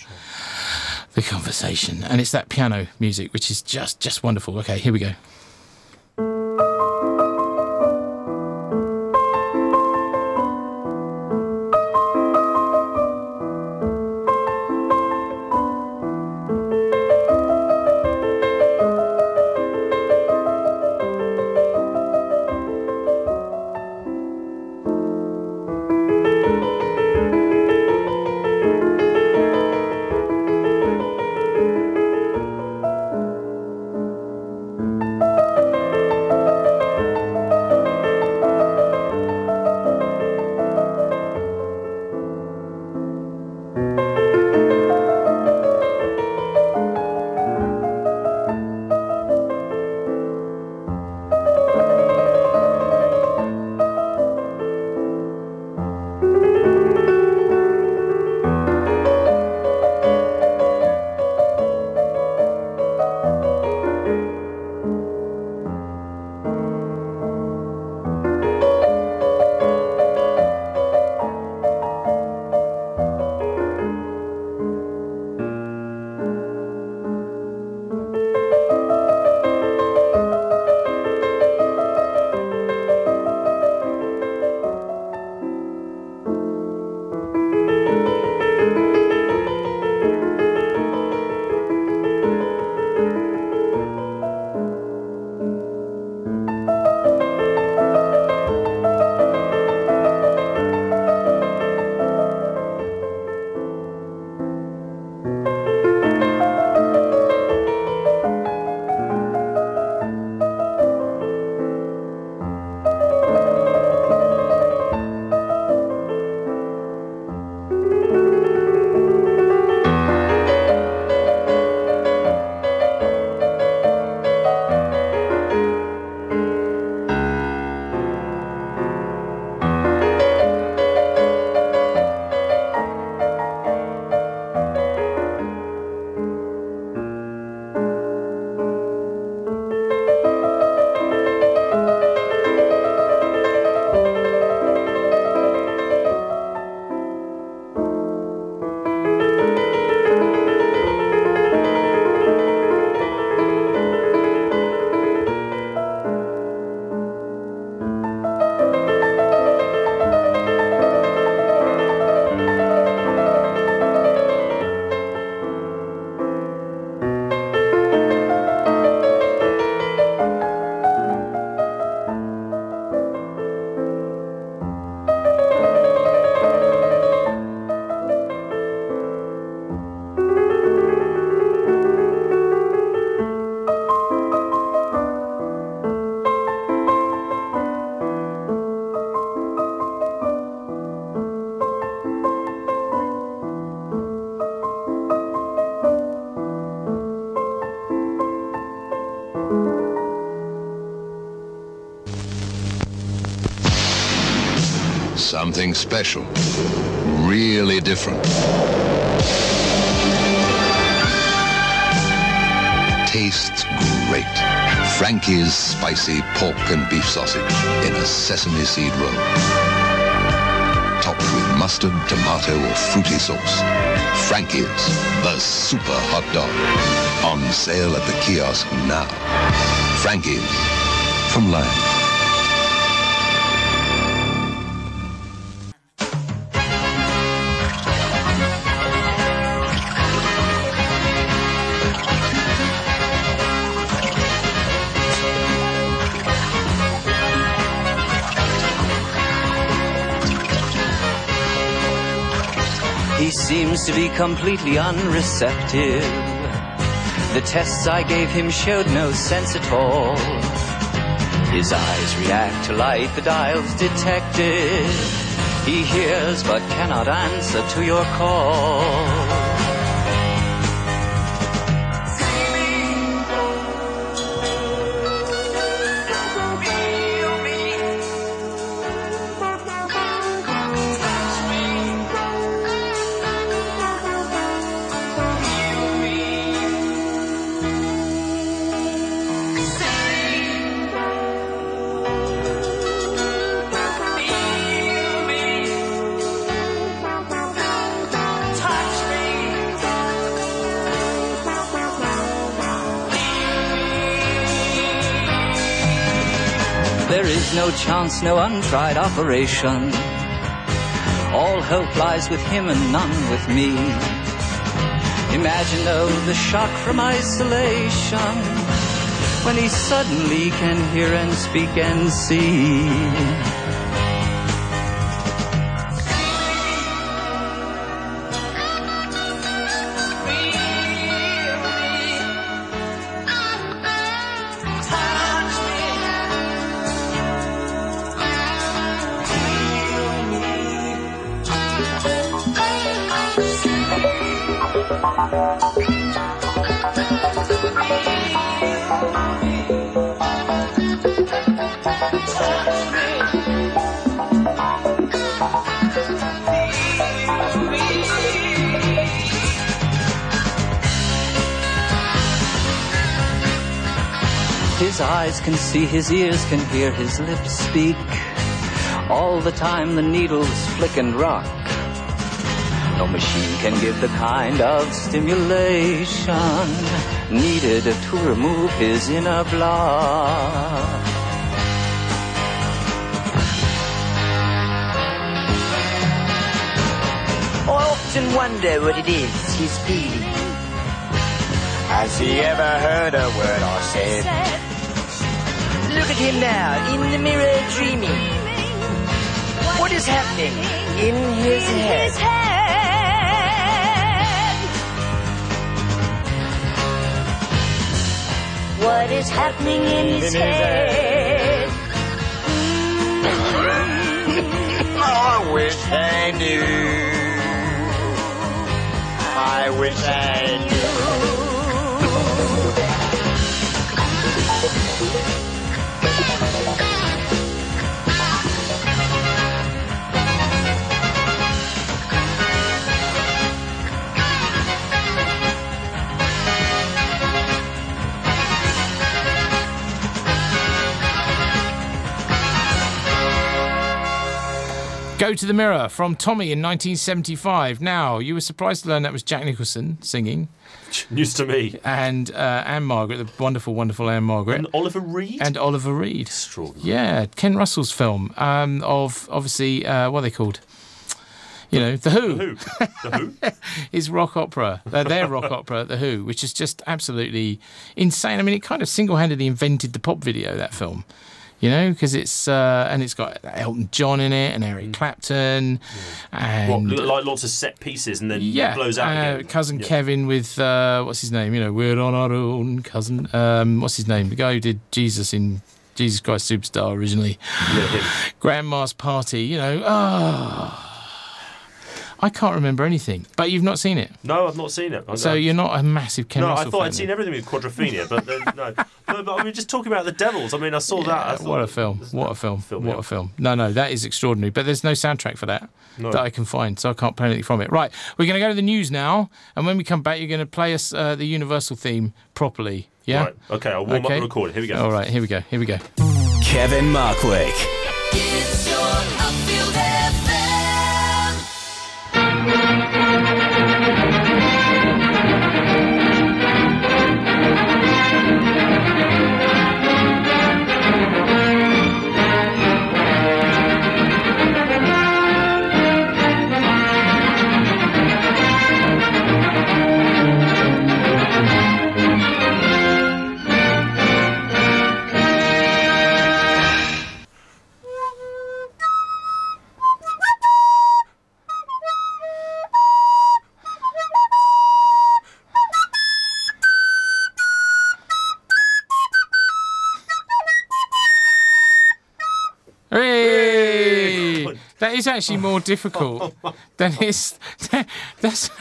Speaker 4: the conversation, and it's that piano music which is just just wonderful. Okay, here we go.
Speaker 10: Something special. Really different. Tastes great. Frankie's spicy pork and beef sausage in a sesame seed roll. Topped with mustard, tomato, or fruity sauce. Frankie's, the super hot dog. On sale at the kiosk now. Frankie's from Lion.
Speaker 11: Seems to be completely unreceptive. The tests I gave him showed no sense at all. His eyes react to light, the dial's detected. He hears but cannot answer to your call. No chance, no untried operation. All hope lies with him and none with me. Imagine, though, the shock from isolation when he suddenly can hear and speak and see. Eyes can see, his ears can hear, his lips speak. All the time the needles flick and rock. No machine can give the kind of stimulation needed to remove his inner block.
Speaker 12: I often wonder what it is he's feeling. Has he ever heard a word I said? Look at him now, in the mirror dreaming. What is happening in his head?
Speaker 2: What is happening in his head?
Speaker 12: I wish I knew. I wish I knew.
Speaker 4: Go to the Mirror from Tommy in 1975. Now, you were surprised to learn that was Jack Nicholson singing,
Speaker 6: News to me.
Speaker 4: and uh, Ann-Margret, the wonderful, wonderful Ann-Margret,
Speaker 6: And Oliver Reed.
Speaker 4: and Oliver Reed.
Speaker 6: Extraordinary.
Speaker 4: Yeah, Ken Russell's film um, of obviously uh, what are they called? You know, The Who.
Speaker 6: Who? The Who?
Speaker 4: His rock opera, uh, their rock opera, The Who, which is just absolutely insane. I mean, it kind of single-handedly invented the pop video. That film, you know, because it's uh, and it's got Elton John in it and Eric Clapton,
Speaker 6: What,
Speaker 4: and
Speaker 6: like lots of set pieces and then
Speaker 4: yeah,
Speaker 6: blows out
Speaker 4: uh,
Speaker 6: again.
Speaker 4: cousin
Speaker 6: Yeah.
Speaker 4: Kevin with uh, what's his name? You know, we're on our own. Cousin, um, what's his name? The guy who did Jesus in Jesus Christ Superstar originally.
Speaker 6: Yeah.
Speaker 4: Grandma's Party, you know. Ah. I can't remember anything. But you've not seen it,
Speaker 6: No, I've not seen it. I-
Speaker 4: so
Speaker 6: I-
Speaker 4: you're not a massive Ken
Speaker 6: no, I thought
Speaker 4: fan
Speaker 6: I'd seen everything with Quadrophenia, but then, no. no. But I mean, just talking about the Devils. I mean, I saw that. I
Speaker 4: Uh,
Speaker 6: thought,
Speaker 4: what a film! What a film!
Speaker 6: Film,
Speaker 4: what
Speaker 6: yeah.
Speaker 4: a film! No, no, that is extraordinary. But there's no soundtrack for that
Speaker 6: No.
Speaker 4: that I can find, so I can't play anything from it. Right, we're going to go to the news now, and when we come back, you're going to play us uh, the Universal theme properly. Yeah.
Speaker 6: Right. Okay, I'll warm up the recording. Here we go.
Speaker 4: All right, here we go. Here we go.
Speaker 13: Kevin Markwick.
Speaker 4: Hey! Is actually oh. more difficult oh than it's. That's.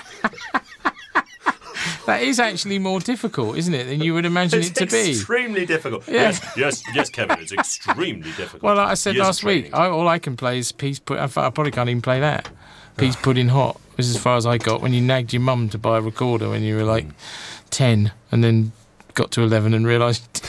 Speaker 4: that is actually more difficult, isn't it, than you would imagine
Speaker 6: It's
Speaker 4: it to be?
Speaker 6: extremely difficult.
Speaker 4: Yeah.
Speaker 6: Yes, yes, yes, Kevin. It's extremely difficult.
Speaker 4: Well, like I said
Speaker 6: Years
Speaker 4: last week. I, all I can play is peas put. I probably can't even play that. Peas ah. pudding hot. Is as far as I got when you nagged your mum to buy a recorder when you were like hmm. ten, and then got to eleven and realised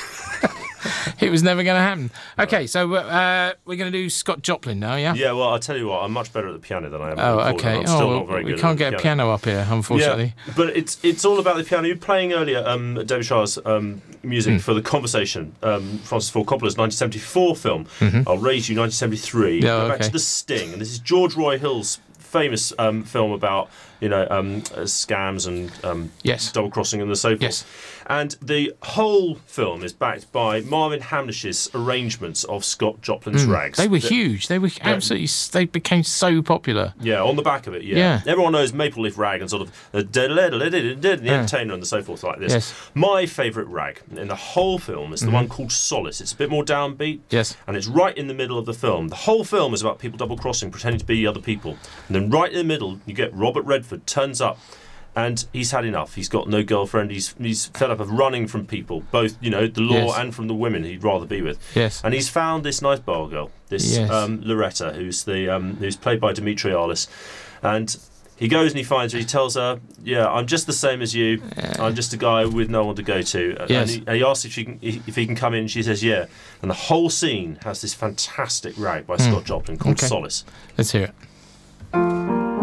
Speaker 4: it was never going to happen. Okay, so uh, we're going to do Scott Joplin now, yeah.
Speaker 6: Yeah, well, I'll tell you what. I'm much better at the piano than I am.
Speaker 4: Oh, okay.
Speaker 6: I'm still
Speaker 4: oh,
Speaker 6: not very
Speaker 4: we
Speaker 6: good
Speaker 4: can't get
Speaker 6: the
Speaker 4: a piano up here, unfortunately.
Speaker 6: Yeah, but it's it's all about the piano. You were playing earlier, um, David Shire's um, music
Speaker 4: Hmm.
Speaker 6: for the conversation. Um, Francis Ford Coppola's 1974 film.
Speaker 4: Mhm.
Speaker 6: I'll raise you 1973.
Speaker 4: Yeah,
Speaker 6: Go back to the Sting, and this is George Roy Hill's famous um, film about you know um, uh, scams and um,
Speaker 4: Yes.
Speaker 6: double crossing and the so forth.
Speaker 4: Yes.
Speaker 6: And the whole film is backed by Marvin Hamlisch's arrangements of Scott Joplin's
Speaker 4: Mm.
Speaker 6: rags.
Speaker 4: They were
Speaker 6: The-
Speaker 4: huge. They were absolutely. s They became so popular.
Speaker 6: yeah, on the back of it, yeah.
Speaker 4: Yeah.
Speaker 6: Everyone knows Maple Leaf Rag and sort of the, the
Speaker 4: Yeah.
Speaker 6: entertainer and the so forth like this.
Speaker 4: Yes.
Speaker 6: My favourite rag in the whole film is the
Speaker 4: Mhm.
Speaker 6: one called Solace. It's a bit more downbeat.
Speaker 4: Yes.
Speaker 6: And it's right in the middle of the film. The whole film is about people double crossing, pretending to be other people. And then right in the middle, you get Robert Redford turns up. And he's had enough. He's got no girlfriend. He's he's fed up of running from people, both you know the law
Speaker 4: Yes.
Speaker 6: and from the women he'd rather be with.
Speaker 4: Yes.
Speaker 6: And he's found this nice bar girl, this
Speaker 4: Yes.
Speaker 6: um, Loretta, who's the um, who's played by Dimitra Arliss, and he goes and he finds her. He tells her, "Yeah, I'm just the same as you. I'm just a guy with no one to go to." And,
Speaker 4: Yes.
Speaker 6: he, and he asks if she can if he can come in. She says, "Yeah." And the whole scene has this fantastic rag by
Speaker 4: Hmm.
Speaker 6: Scott Joplin called
Speaker 4: Okay.
Speaker 6: Solace.
Speaker 4: Let's hear it.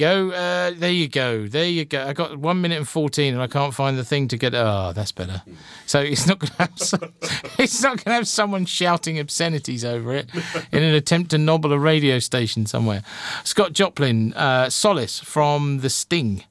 Speaker 4: Go. Uh, there you go. There you go. I got one minute and fourteen, and I can't find the thing to get. Oh, that's better. So it's not going to have. Some, it's not going to have someone shouting obscenities over it in an attempt to nobble a radio station somewhere. Scott Joplin, uh, Solace from The Sting,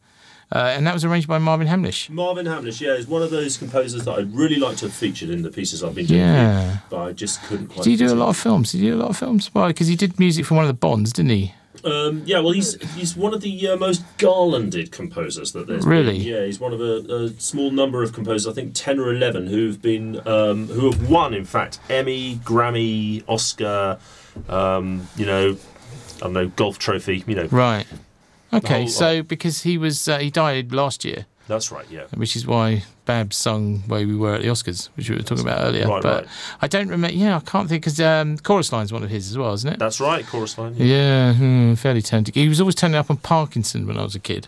Speaker 4: uh, and that was arranged by Marvin Hamlisch.
Speaker 6: Marvin Hamlisch, yeah, is one of those composers that I'd really like to have featured in the pieces I've been doing.
Speaker 4: Yeah.
Speaker 6: here, but I just couldn't quite.
Speaker 4: Did he do a lot of films? Did he do a lot of films? Well, because he did music for one of the Bonds, didn't he?
Speaker 6: Um, yeah, well, he's he's one of the uh, most garlanded composers that there's.
Speaker 4: Really?
Speaker 6: Been. Yeah, he's one of a, a small number of composers. I think ten or eleven who've been um, who have won, in fact, Emmy, Grammy, Oscar. Um, you know, I don't know, golf trophy. You know,
Speaker 4: Right. Okay,
Speaker 6: whole
Speaker 4: so because he was uh, he died last year,
Speaker 6: that's right. Yeah.
Speaker 4: which is why Babs sung "Where We Were" at the Oscars, which we were talking about earlier.
Speaker 6: Right,
Speaker 4: but
Speaker 6: right.
Speaker 4: I don't remember. Yeah, I can't think because um, chorus line's one of his as well, isn't it?
Speaker 6: That's right, chorus line.
Speaker 4: Yeah, hmm, fairly talented. He was always turning up on Parkinson when I was a kid.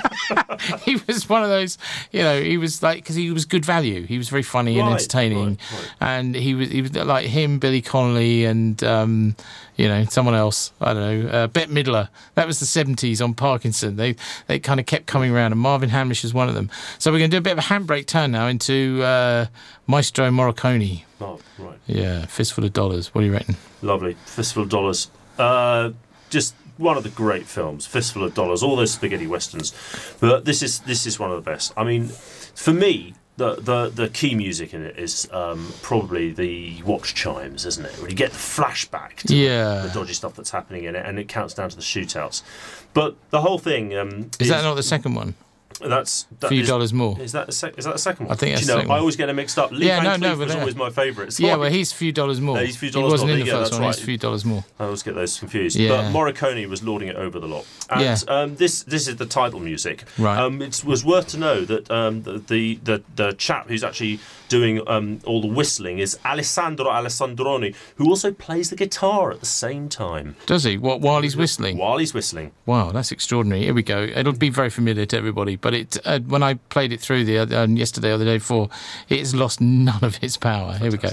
Speaker 4: he was one of those, you know, he was like because he was good value. He was very funny and entertaining,
Speaker 6: right, right.
Speaker 4: and he was he was like him, Billy Connolly, and um, you know someone else. I don't know, uh, Bette Midler. That was the seventies on Parkinson. They they kind of kept coming around, and Marvin Hamlisch was one of them. So we're going to do a bit of a handbrake turn now into uh, Maestro Morricone.
Speaker 6: Oh, right.
Speaker 4: Yeah, fistful of dollars. What do you reckon?
Speaker 6: Lovely. Fistful of Dollars. Uh, just one of the great films. Fistful of Dollars. All those spaghetti westerns. But this is this is one of the best. I mean, for me, the the, the key music in it is um, probably the watch chimes, isn't it? When you get the flashback to
Speaker 4: Yeah.
Speaker 6: the dodgy stuff that's happening in it, and it counts down to the shootouts. But the whole thing um,
Speaker 4: Is that not the second one?
Speaker 6: That's that
Speaker 4: Few
Speaker 6: is-
Speaker 4: dollars more.
Speaker 6: Is that the sec- is that the second one?
Speaker 4: I think that's
Speaker 6: you know, I always get them mixed up. Lee
Speaker 4: Yeah,
Speaker 6: Van
Speaker 4: no,
Speaker 6: Cleef
Speaker 4: no, but
Speaker 6: was always my favourite. So
Speaker 4: yeah, well, he's a few dollars more.
Speaker 6: Uh, he's a few
Speaker 4: he
Speaker 6: dollars
Speaker 4: wasn't
Speaker 6: more.
Speaker 4: in the
Speaker 6: go,
Speaker 4: first one. He's a few dollars more.
Speaker 6: I always get those confused.
Speaker 4: Yeah.
Speaker 6: But Morricone was lording it over the lot. And
Speaker 4: Yeah.
Speaker 6: um, this this is the title music.
Speaker 4: Right.
Speaker 6: Um, it was worth to know that um, the, the, the the chap who's actually doing um, all the whistling is Alessandro Alessandroni, who also plays the guitar at the same time
Speaker 4: Does he? What while he's whistling?
Speaker 6: while he's whistling.
Speaker 4: Wow, that's extraordinary. Here we go. It'll be very familiar to everybody, but it uh, when I played it through the other, um, yesterday or the day before, it has lost none of its power. Here we go.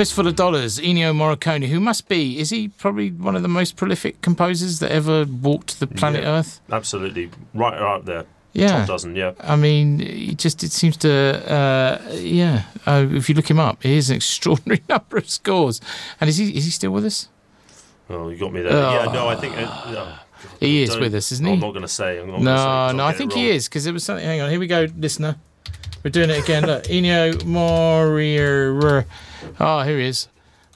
Speaker 4: Fistful of Dollars, Ennio Morricone, who must be, is he probably one of the most prolific composers that ever walked the planet
Speaker 6: Yeah.
Speaker 4: Earth?
Speaker 6: Absolutely, right, right up there.
Speaker 4: Yeah.
Speaker 6: Top dozen, yeah.
Speaker 4: I mean, he just it seems to, uh, yeah. Uh, if you look him up, he has an extraordinary number of scores. And is he is he still with us?
Speaker 6: Oh, you got me there. yeah, no, I think. Uh,
Speaker 4: He is with us, isn't he?
Speaker 6: I'm not going to say. I'm not gonna say,
Speaker 4: No, no, I think he is because it was something. Hang on, here we go, listener. We're doing it again. Look, Ennio Morier. Oh, here he is.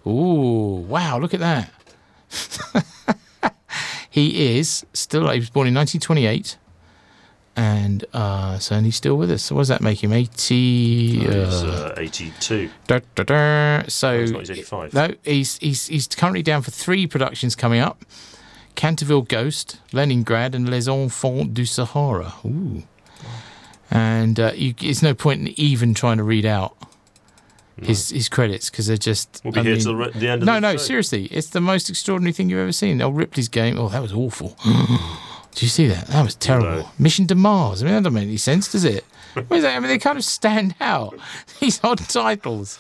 Speaker 4: Ooh, wow! Look at that. he is still. He was born in 1928, and uh, so and he's still with us. So what does that make him? 80.
Speaker 6: He's
Speaker 4: uh,
Speaker 6: uh, 82.
Speaker 4: Da, da, da. So
Speaker 6: he's not, he's 85.
Speaker 4: No, he's he's he's currently down for three productions coming up: Canterville Ghost, Leningrad, and Les Enfants du Sahara. Ooh. And uh, you, it's no point in even trying to read out his his credits because they're just.
Speaker 6: We'll be
Speaker 4: I
Speaker 6: here
Speaker 4: mean-
Speaker 6: till the the end of
Speaker 4: No,
Speaker 6: the
Speaker 4: no,
Speaker 6: show.
Speaker 4: seriously, it's the most extraordinary thing you've ever seen. Oh, Ripley's game. Oh, that was awful. Did you see that? That was terrible. Mission to Mars. I mean, that doesn't make any sense, does it? what is that? I mean, they kind of stand out. These odd titles.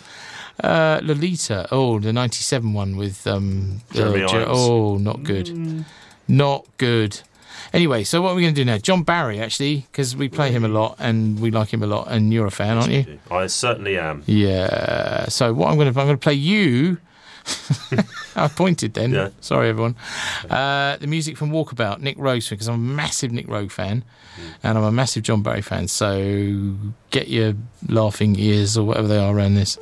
Speaker 4: Uh, Lolita. Oh, the '97 one with um.
Speaker 6: Jeremy
Speaker 4: uh, Jer- oh, not good. Not good. Anyway, so what are we going to do now? John Barry, actually, because we play him a lot and we like him a lot, and you're a fan, aren't you?
Speaker 6: I certainly am.
Speaker 4: Yeah. So what I'm going to I'm going to play you. I pointed then.
Speaker 6: Yeah.
Speaker 4: Sorry, everyone. Uh, the music from Walkabout, Nic Roeg, because I'm a massive Nic Roeg fan, and I'm a massive John Barry fan. So get your laughing ears or whatever they are around this.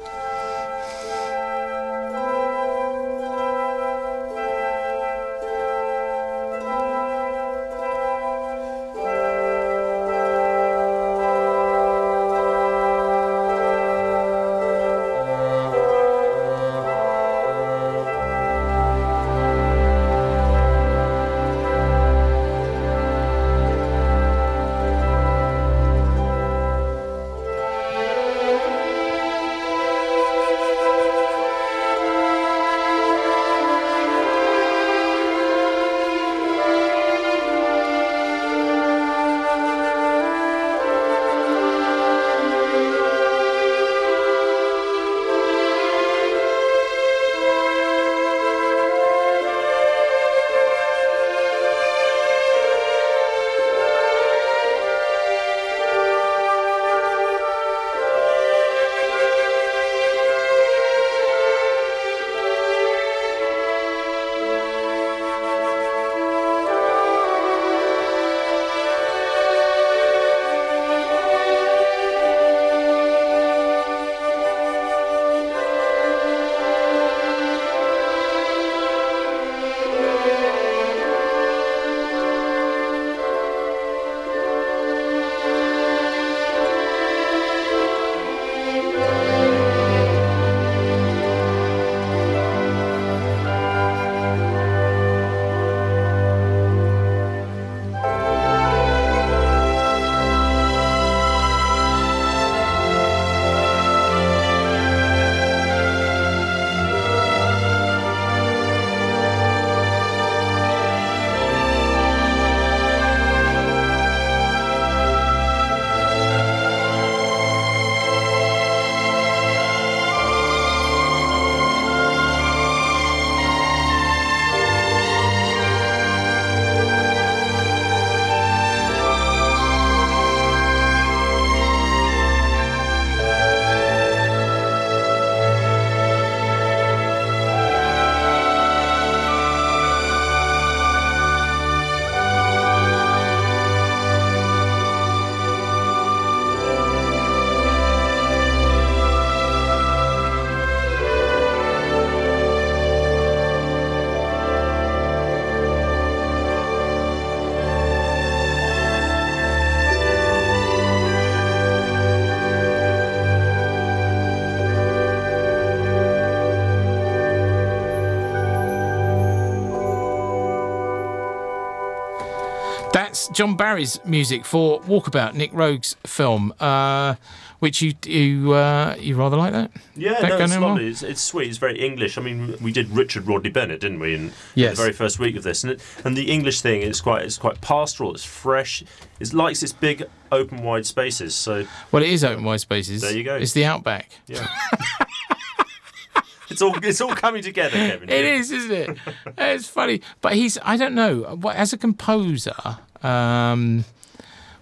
Speaker 4: John Barry's music for Walkabout, Nic Roeg's film, uh, which you you uh, you rather like that.
Speaker 6: Yeah,
Speaker 4: That
Speaker 6: no, it's lovely. It's, it's sweet. It's very English. I mean, we did Richard Rodney Bennett, didn't we? In, in the very first week of this, and it, and the English thing is quite it's quite pastoral. It's fresh. It likes its big, open, wide spaces. So
Speaker 4: Well, it is open wide spaces.
Speaker 6: There you go.
Speaker 4: It's the Outback.
Speaker 6: yeah, it's all it's all coming together, Kevin.
Speaker 4: It is, isn't it? it's funny, but he's. I don't know. As a composer, um,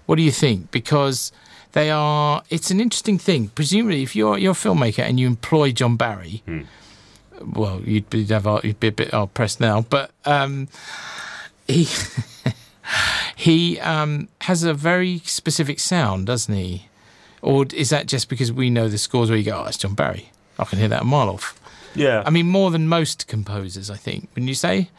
Speaker 4: what do you think? Because they are. It's an interesting thing. Presumably, if you're you're a filmmaker and you employ John Barry,
Speaker 6: Hmm.
Speaker 4: well, you'd be have you'd be a bit hard pressed now. But um, he he um, has a very specific sound, doesn't he? Or is that just because we know the scores where you go, oh, it's John Barry? I can hear that a mile off.
Speaker 6: Yeah.
Speaker 4: I mean, more than most composers, I think. Wouldn't you say?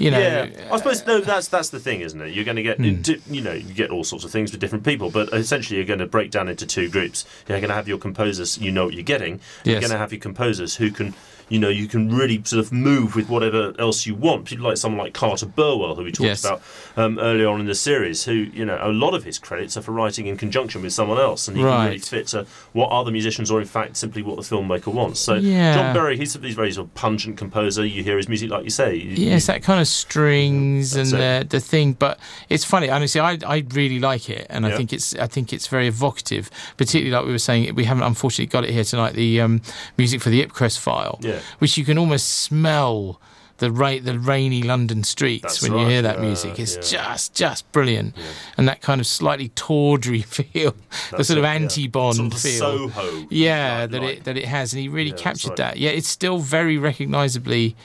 Speaker 4: You know,
Speaker 6: yeah, I suppose no. That's that's the thing, isn't it? You're going to get,
Speaker 4: Hmm.
Speaker 6: you know, you get all sorts of things with different people, but essentially you're going to break down into two groups. You're going to have your composers, you know what you're getting. You're going to have your composers who can, you know, you can really sort of move with whatever else you want. People like someone like Carter Burwell, who we talked
Speaker 4: Yes.
Speaker 6: about um, earlier on in the series, who you know, a lot of his credits are for writing in conjunction with someone else, and he can really
Speaker 4: Right.
Speaker 6: fit to what other musicians, or in fact simply what the filmmaker wants. So
Speaker 4: Yeah.
Speaker 6: John Barry, he's, he's a very sort of pungent composer. You hear his music, like you say. you-
Speaker 4: yeah, it's that kind of strings and the, the thing. But it's funny. Honestly, I, I really like it, and I think it's I think it's very evocative. Particularly like we were saying, we haven't unfortunately got it here tonight. The um, music for the Ipcress file,
Speaker 6: Yeah.
Speaker 4: Which you can almost smell. The ra- the rainy London streets
Speaker 6: That's
Speaker 4: when you hear that
Speaker 6: yeah,
Speaker 4: music, it's
Speaker 6: yeah.
Speaker 4: just just brilliant, and that kind of slightly tawdry feel, the sort of
Speaker 6: it, yeah.
Speaker 4: anti-Bond
Speaker 6: Sort of
Speaker 4: feel.
Speaker 6: Soho,
Speaker 4: yeah, that
Speaker 6: like.
Speaker 4: it that it has, and he really
Speaker 6: Yeah,
Speaker 4: captured
Speaker 6: right.
Speaker 4: that. Yeah, it's still very recognisably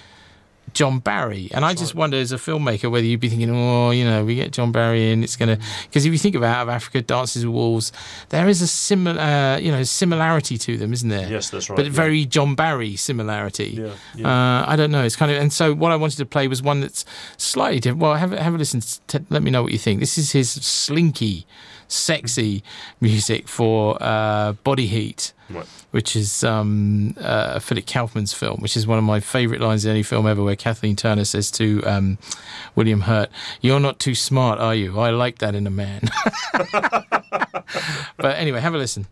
Speaker 4: John Barry, and I just wonder as a filmmaker whether you'd be thinking, oh, you know, we get John Barry in, it's gonna because if you think about Out of Africa, Dances with Wolves, there is a similar, uh, you know, similarity to them, isn't there?
Speaker 6: Yes, that's right,
Speaker 4: But
Speaker 6: yeah.
Speaker 4: very John Barry similarity.
Speaker 6: Yeah, yeah.
Speaker 4: Uh, I don't know. It's kind of, and so what I wanted to play was one that's slightly different. Well, have a- have a listen. To, let me know what you think. This is his slinky, sexy music for uh, Body Heat
Speaker 6: Right.
Speaker 4: Which is um, uh, Philip Kaufman's film, which is one of my favourite lines in any film ever, where Kathleen Turner says to um, William Hurt, "You're not too smart, are you? I like that in a man." but anyway, have a listen.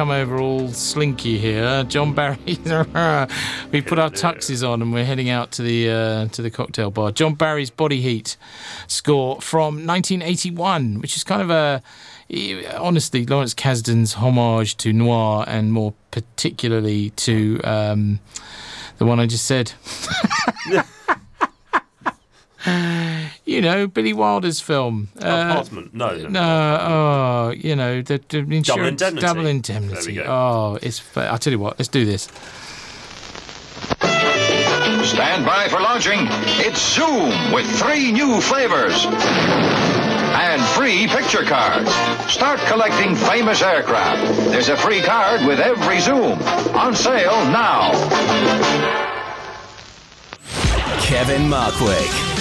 Speaker 4: Come over all slinky here. John Barry, we put our tuxes on and we're heading out to the uh, to the cocktail bar. John Barry's Body Heat score from 1981, which is kind of a honestly Lawrence Kasdan's homage to noir and more particularly to um, the one I just said. you know, Billy Wilder's film. Uh,
Speaker 6: Apartment? No, no.
Speaker 4: No, oh, you know, the, the insurance,
Speaker 6: Indemnity.
Speaker 4: Double
Speaker 6: There we
Speaker 4: indemnity.
Speaker 6: go.
Speaker 4: Oh, it's. I'll tell you what. Let's do this.
Speaker 9: Stand by for launching. It's Zoom with three new flavors and free picture cards. Start collecting famous aircraft. There's a free card with every Zoom. On sale now.
Speaker 13: Kevin Markwick.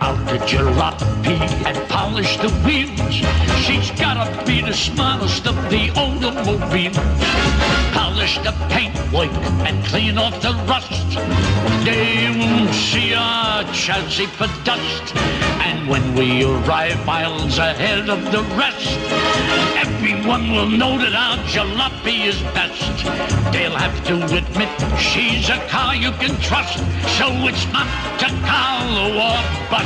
Speaker 5: Out the jalopy and polish the wheels. She's gotta be the smartest of the automobiles. Polish the paintwork and clean off the rust. They won't see our chassis for dust. And when we arrive miles ahead of the rest, everyone will know that our jalopy is best. They'll have to admit she's a car you can trust. So it's Monte Carlo or bust.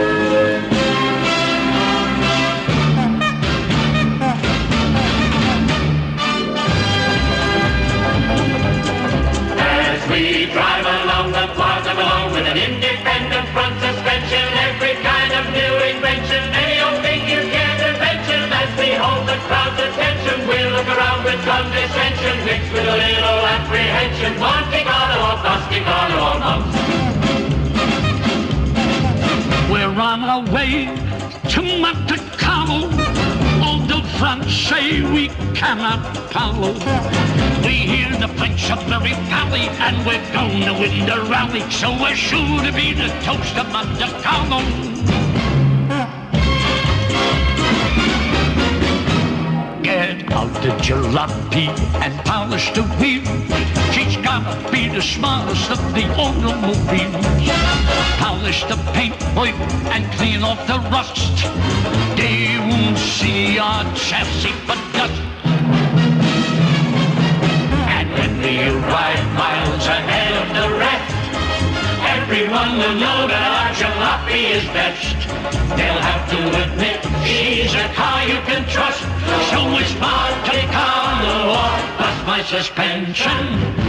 Speaker 8: with condescension, mixed with a little apprehension. Monte Carlo or Monte Carlo or bumps.
Speaker 5: We're on our way to Monte Carlo. All the French say we cannot follow. We hear the French are very pally, and we're to win the rally. So we're sure to be the toast of Monte Carlo. Get out the jalopy and polish the wheels. She's gotta be the smartest of the automobiles. Polish the paint work and clean off the rust. They won't see our chassis for dust. And when we arrive miles ahead of the rest, everyone will know that our jalopy is best. They'll have to admit she's a car you can trust. So it's Monte Carlo or bust my suspension.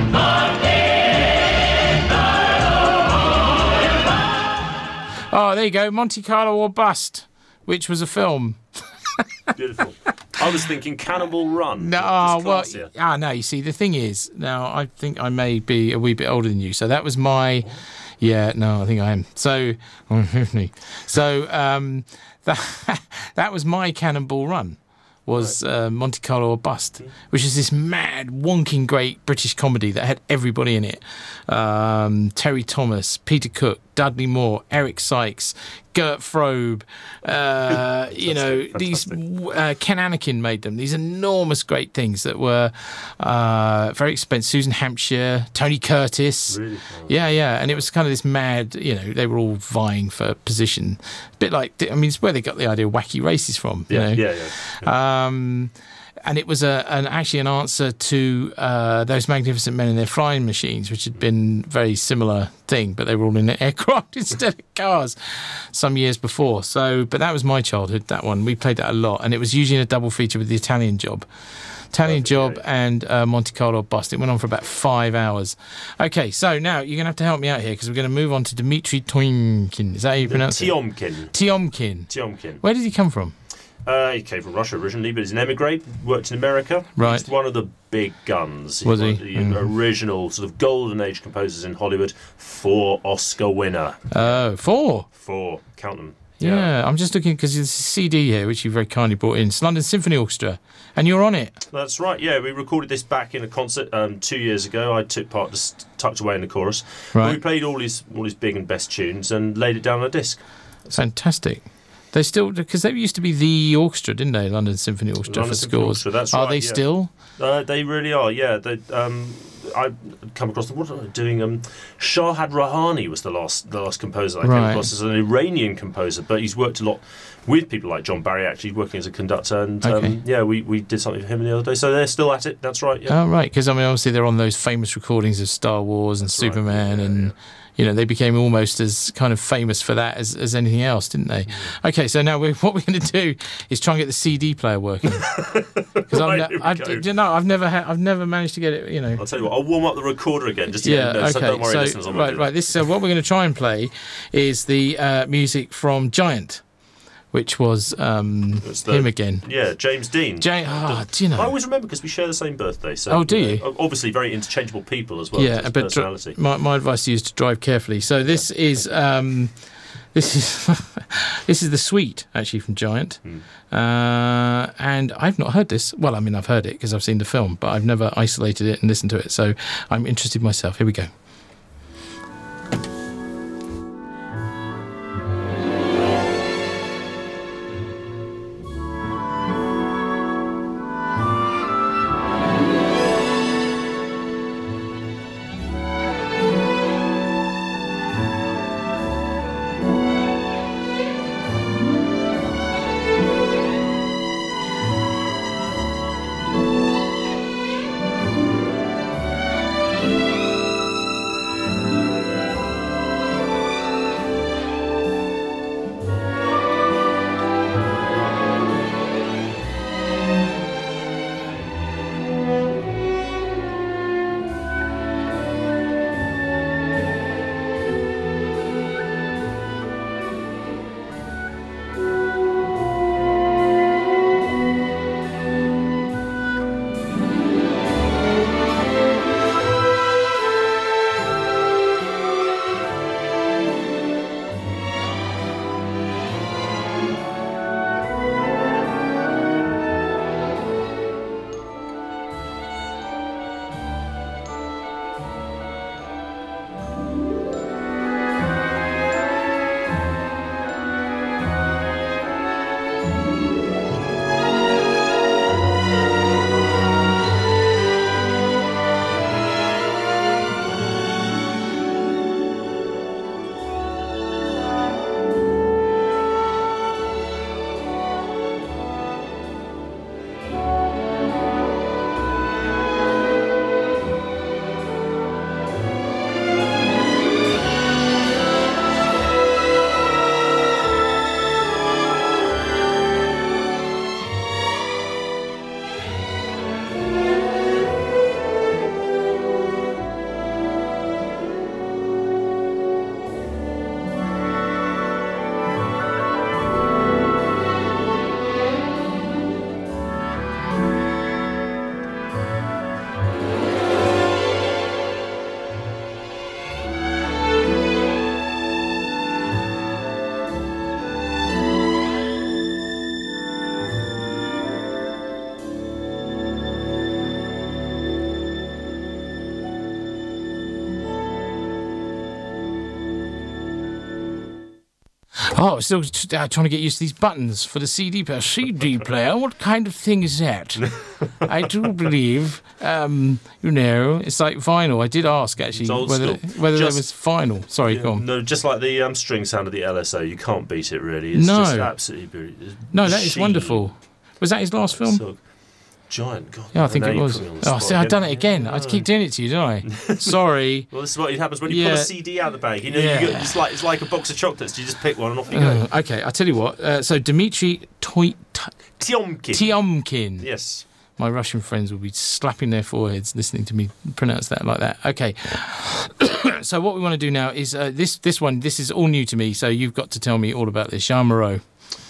Speaker 4: Oh, there you go. Monte Carlo or Bust, which was a film.
Speaker 6: Beautiful. I was thinking Cannonball Run.
Speaker 4: No, oh, well, ah, no. You see, the thing is, now I think I may be a wee bit older than you, so that was my, yeah, no, I think I am. So, so um, that that was my Cannonball Run. Was uh, Monte Carlo or Bust, which is this mad, wonking, great British comedy that had everybody in it: um, Terry Thomas, Peter Cook, Dudley Moore, Eric Sykes, Gert Frobe. Uh, you know, these uh, Ken Annakin made them. These enormous, great things that were uh, very expensive. Susan Hampshire, Tony Curtis. Yeah, yeah, and it was kind of this mad. You know, they were all vying for position. A bit like, I mean, it's where they got the idea of wacky races from. you
Speaker 6: Yeah,
Speaker 4: know?
Speaker 6: yeah, yeah.
Speaker 4: Um, and it was a, an actually an answer to uh, those magnificent men in their flying machines, which had been very similar thing, but they were all in aircraft instead of cars some years before. So, but that was my childhood. That one we played that a lot, and it was usually in a double feature with the Italian Job. Italian Job and uh, Monte Carlo Bust. It went on for about five hours. Okay, so now you're going to have to help me out here because we're going to move on to Dmitry Toymkin. Is that how you pronounce it?
Speaker 6: Tiomkin.
Speaker 4: Tiomkin.
Speaker 6: Tiomkin.
Speaker 4: Where did he come from?
Speaker 6: Uh, he came from Russia originally, but he's an emigre, worked in America.
Speaker 4: Right.
Speaker 6: He's one of the big guns.
Speaker 4: Was he?
Speaker 6: The
Speaker 4: Mhm.
Speaker 6: original sort of golden age composers in Hollywood. Four Oscar winner.
Speaker 4: Oh, four.
Speaker 6: Four. Count them.
Speaker 4: Yeah, I'm just looking because there's a CD here which you very kindly brought in. It's London Symphony Orchestra, and you're on it.
Speaker 6: That's right. Yeah, we recorded this back in a concert um, two years ago. I took part, just tucked away in the chorus. But
Speaker 4: Right.
Speaker 6: we played all his all his big and best tunes and laid it down on a disc.
Speaker 4: Fantastic. They still because they used to be the orchestra, didn't they? London Symphony Orchestra
Speaker 6: London
Speaker 4: for
Speaker 6: Symphony
Speaker 4: scores.
Speaker 6: Orchestra, that's
Speaker 4: Are
Speaker 6: right,
Speaker 4: they
Speaker 6: yeah.
Speaker 4: still?
Speaker 6: Uh, they really are, yeah. They, um, I come across are they doing? Um, Shardad Rohani was the last the last composer I came
Speaker 4: Right.
Speaker 6: across as an Iranian composer, but he's worked a lot with people like John Barry, actually working as a conductor. And
Speaker 4: Okay.
Speaker 6: um, yeah, we, we did something for him the other day. So they're still at it. That's right. Yeah.
Speaker 4: Oh, right. Because I mean, obviously they're on those famous recordings of Star Wars and Superman, and you know they became almost as kind of famous for that as, as anything else, didn't they? Okay, so now we what we're going to do is try and get the CD player working. Because
Speaker 6: Right,
Speaker 4: I've, ne- I,
Speaker 6: go.
Speaker 4: do you know, I've never I've never managed to get it. You know.
Speaker 6: I'll tell you what. I'll warm up the recorder again. Just to
Speaker 4: Yeah.
Speaker 6: get you know,
Speaker 4: Okay.
Speaker 6: So don't worry,
Speaker 4: so. Right, right. This uh, what we're going to try and play is the uh, music from Giant, which was um,
Speaker 6: the-
Speaker 4: him again.
Speaker 6: Yeah, James Dean.
Speaker 4: Ja- ah, do you know?
Speaker 6: I always remember because we share the same birthday. So
Speaker 4: Oh, do
Speaker 6: know,
Speaker 4: you?
Speaker 6: Obviously, very interchangeable people as well.
Speaker 4: yeah, but dr- my, my advice to you is to drive carefully. So this is um, this is this is the suite actually from Giant,
Speaker 6: Hmm.
Speaker 4: uh, and I've not heard this. Well, I mean I've heard it because I've seen the film, but I've never isolated it and listened to it. So I'm interested myself. Here we go. Oh, still uh, trying to get used to these buttons for the CD player. CD player? What kind of thing is that? I do believe, um, you know, it's like vinyl. I did ask actually whether
Speaker 6: school.
Speaker 4: whether
Speaker 6: Just-
Speaker 4: there was vinyl. Sorry, go on.
Speaker 6: No, just like the um, string sound of the LSO, you can't beat it really. It's
Speaker 4: No.
Speaker 6: just absolutely beautiful.
Speaker 4: No, that is wonderful. Was that his last film?
Speaker 6: So, giant. God,
Speaker 4: Yeah, I think it was.
Speaker 6: put me on the
Speaker 4: Oh, see, I've done it again. I keep doing it to you, don't I? Sorry.
Speaker 6: Well, this is what happens when you pull a CD out of the bag. You know,
Speaker 4: Yeah.
Speaker 6: you get, it's like it's like a box of chocolates. You just pick one and off you
Speaker 4: Uh,
Speaker 6: go.
Speaker 4: okay, I'll tell you what. Uh, so, Dmitry Toy- T-
Speaker 6: Tiomkin.
Speaker 4: Tiomkin.
Speaker 6: Yes.
Speaker 4: My Russian friends will be slapping their foreheads listening to me pronounce that like that. Okay. so what we want to do now is uh, this this one. This is all new to me. So you've got to tell me all about this. Jeanne Moreau.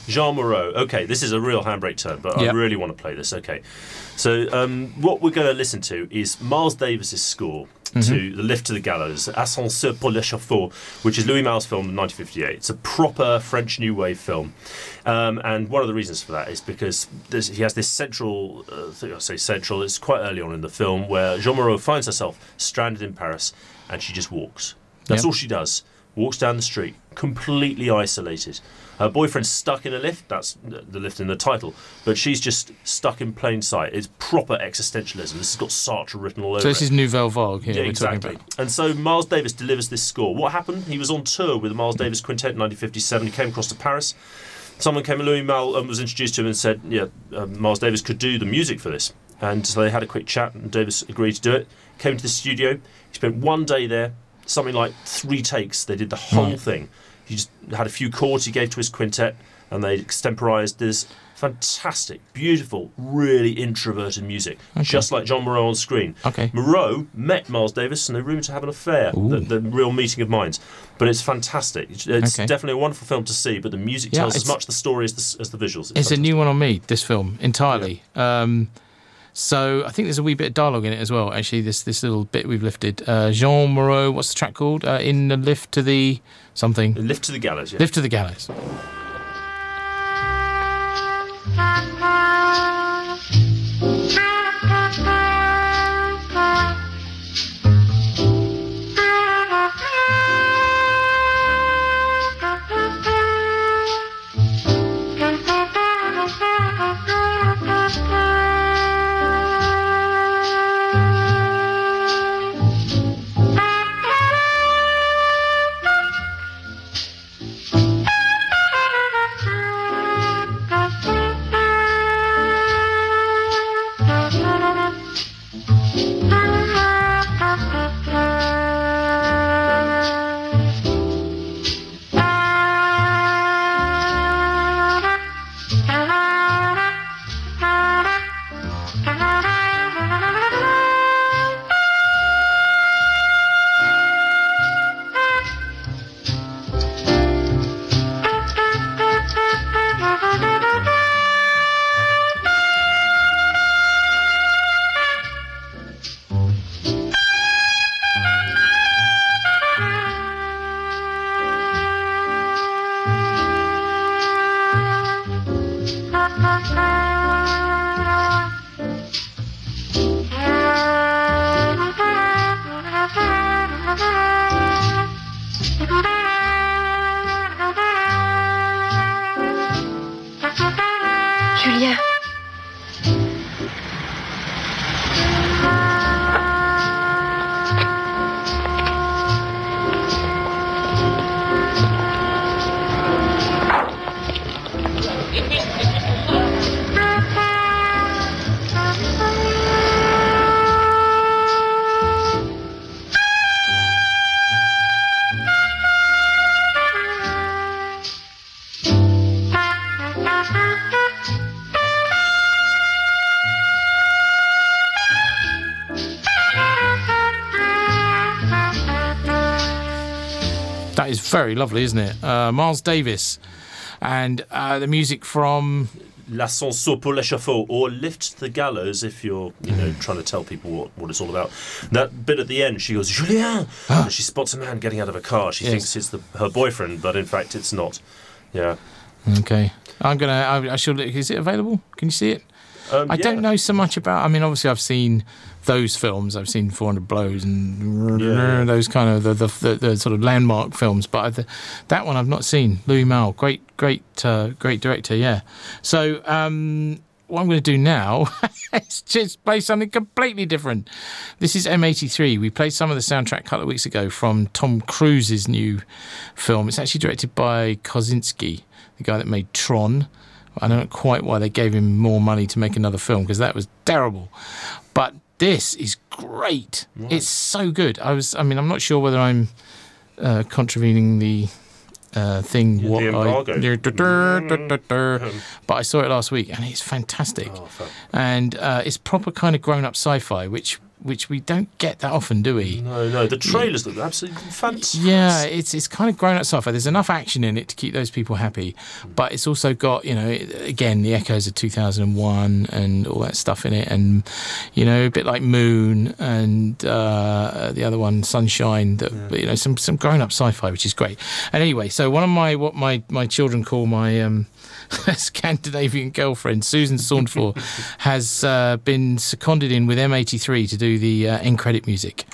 Speaker 6: Jeanne Moreau. Okay, this is a real handbrake turn, but
Speaker 4: Yep.
Speaker 6: I really want to play this. Okay, so um, what we're going to listen to is Miles Davis's score
Speaker 4: Mhm.
Speaker 6: to The Lift to the Gallows, Ascenseur pour l'échafaud, which is Louis Malle's film in 1958. It's a proper French New Wave film, um, and one of the reasons for that is because he has this central, uh, I I say central. It's quite early on in the film where Jeanne Moreau finds herself stranded in Paris, and she just walks. That's
Speaker 4: Yep.
Speaker 6: all she does walks down the street, completely isolated. Her boyfriend's stuck in a lift. That's the lift in the title, but she's just stuck in plain sight. It's proper existentialism. This has got Sartre written all over it.
Speaker 4: So this
Speaker 6: it.
Speaker 4: is Nouvelle Vague here
Speaker 6: Yeah,
Speaker 4: we're
Speaker 6: exactly.
Speaker 4: talking about.
Speaker 6: And so Miles Davis delivers this score. What happened? He was on tour with the Miles Davis Quintet in 1957. He came across to Paris. Someone came, Louis Malle um, was introduced to him and said, "Yeah, uh, Miles Davis could do the music for this." And so they had a quick chat, and Davis agreed to do it. Came to the studio. He spent one day there, something like three takes. They did the whole
Speaker 4: Right.
Speaker 6: thing. He just had a few chords he gave to his quintet, and they extemporized this fantastic, beautiful, really introverted music, just like Jeanne Moreau on screen.
Speaker 4: Okay.
Speaker 6: Moreau met Miles Davis and they're rumored to have an affair, the, the real meeting of minds. But it's fantastic. It's, it's
Speaker 4: Okay.
Speaker 6: definitely a wonderful film to see, but the music
Speaker 4: Yeah,
Speaker 6: tells as much the story as the, as the visuals.
Speaker 4: It's a new one on me, this film, entirely. Um, so I think there's a wee bit of dialogue in it as well. Actually, this this little bit we've lifted. Uh, Jeanne Moreau, what's the track called? Uh, in the lift to the something.
Speaker 6: Lift to the gallows. Yeah.
Speaker 4: Lift to the gallows. Is very lovely, isn't it? Uh, Miles Davis, and uh, the music from
Speaker 6: L'ascenseur pour l'échafaud, or lift the gallows if you're, you know, trying to tell people what, what it's all about. That bit at the end, she goes, Julien! and she spots a man getting out of a car. She
Speaker 4: Yes.
Speaker 6: thinks it's the, her boyfriend, but in fact it's not. Yeah.
Speaker 4: Okay, I'm gonna. I, I should. Is it available? Can you see it?
Speaker 6: Um,
Speaker 4: I don't know so much about. I mean, obviously, I've seen those films. I've seen 400 Blows and
Speaker 6: Yeah.
Speaker 4: those kind of the, the, the, the sort of landmark films. But I, that one I've not seen. Louis Malle, great, great, uh, great director. Yeah. So um, what I'm going to do now is just play something completely different. This is M83. We played some of the soundtrack a couple of weeks ago from Tom Cruise's new film. It's actually directed by Kosinski, the guy that made Tron. I don't know quite why they gave him more money to make another film because that was terrible. But this is great. It's so good. I was. I mean, I'm not sure whether I'm uh, contravening the uh, thing.
Speaker 6: Yeah,
Speaker 4: what. I, dur. but I saw it last week and it's fantastic.
Speaker 6: Oh,
Speaker 4: and uh, it's proper kind of grown up sci-fi, which which we don't get that often, do we?
Speaker 6: No, no, the trailers look absolutely fantastic.
Speaker 4: Yeah, it's it's kind of grown up sci-fi. There's enough action in it to keep those people happy, but it's also got you know again the echoes of 2001 and all that stuff in it, and you know a bit like Moon and uh, the other one Sunshine. That you know some some grown up sci-fi, which is great. And anyway, so one of my what my my children call my um, Scandinavian girlfriend, Susanne Sundfør, has uh, been seconded in with M83 to do the uh, end credit music.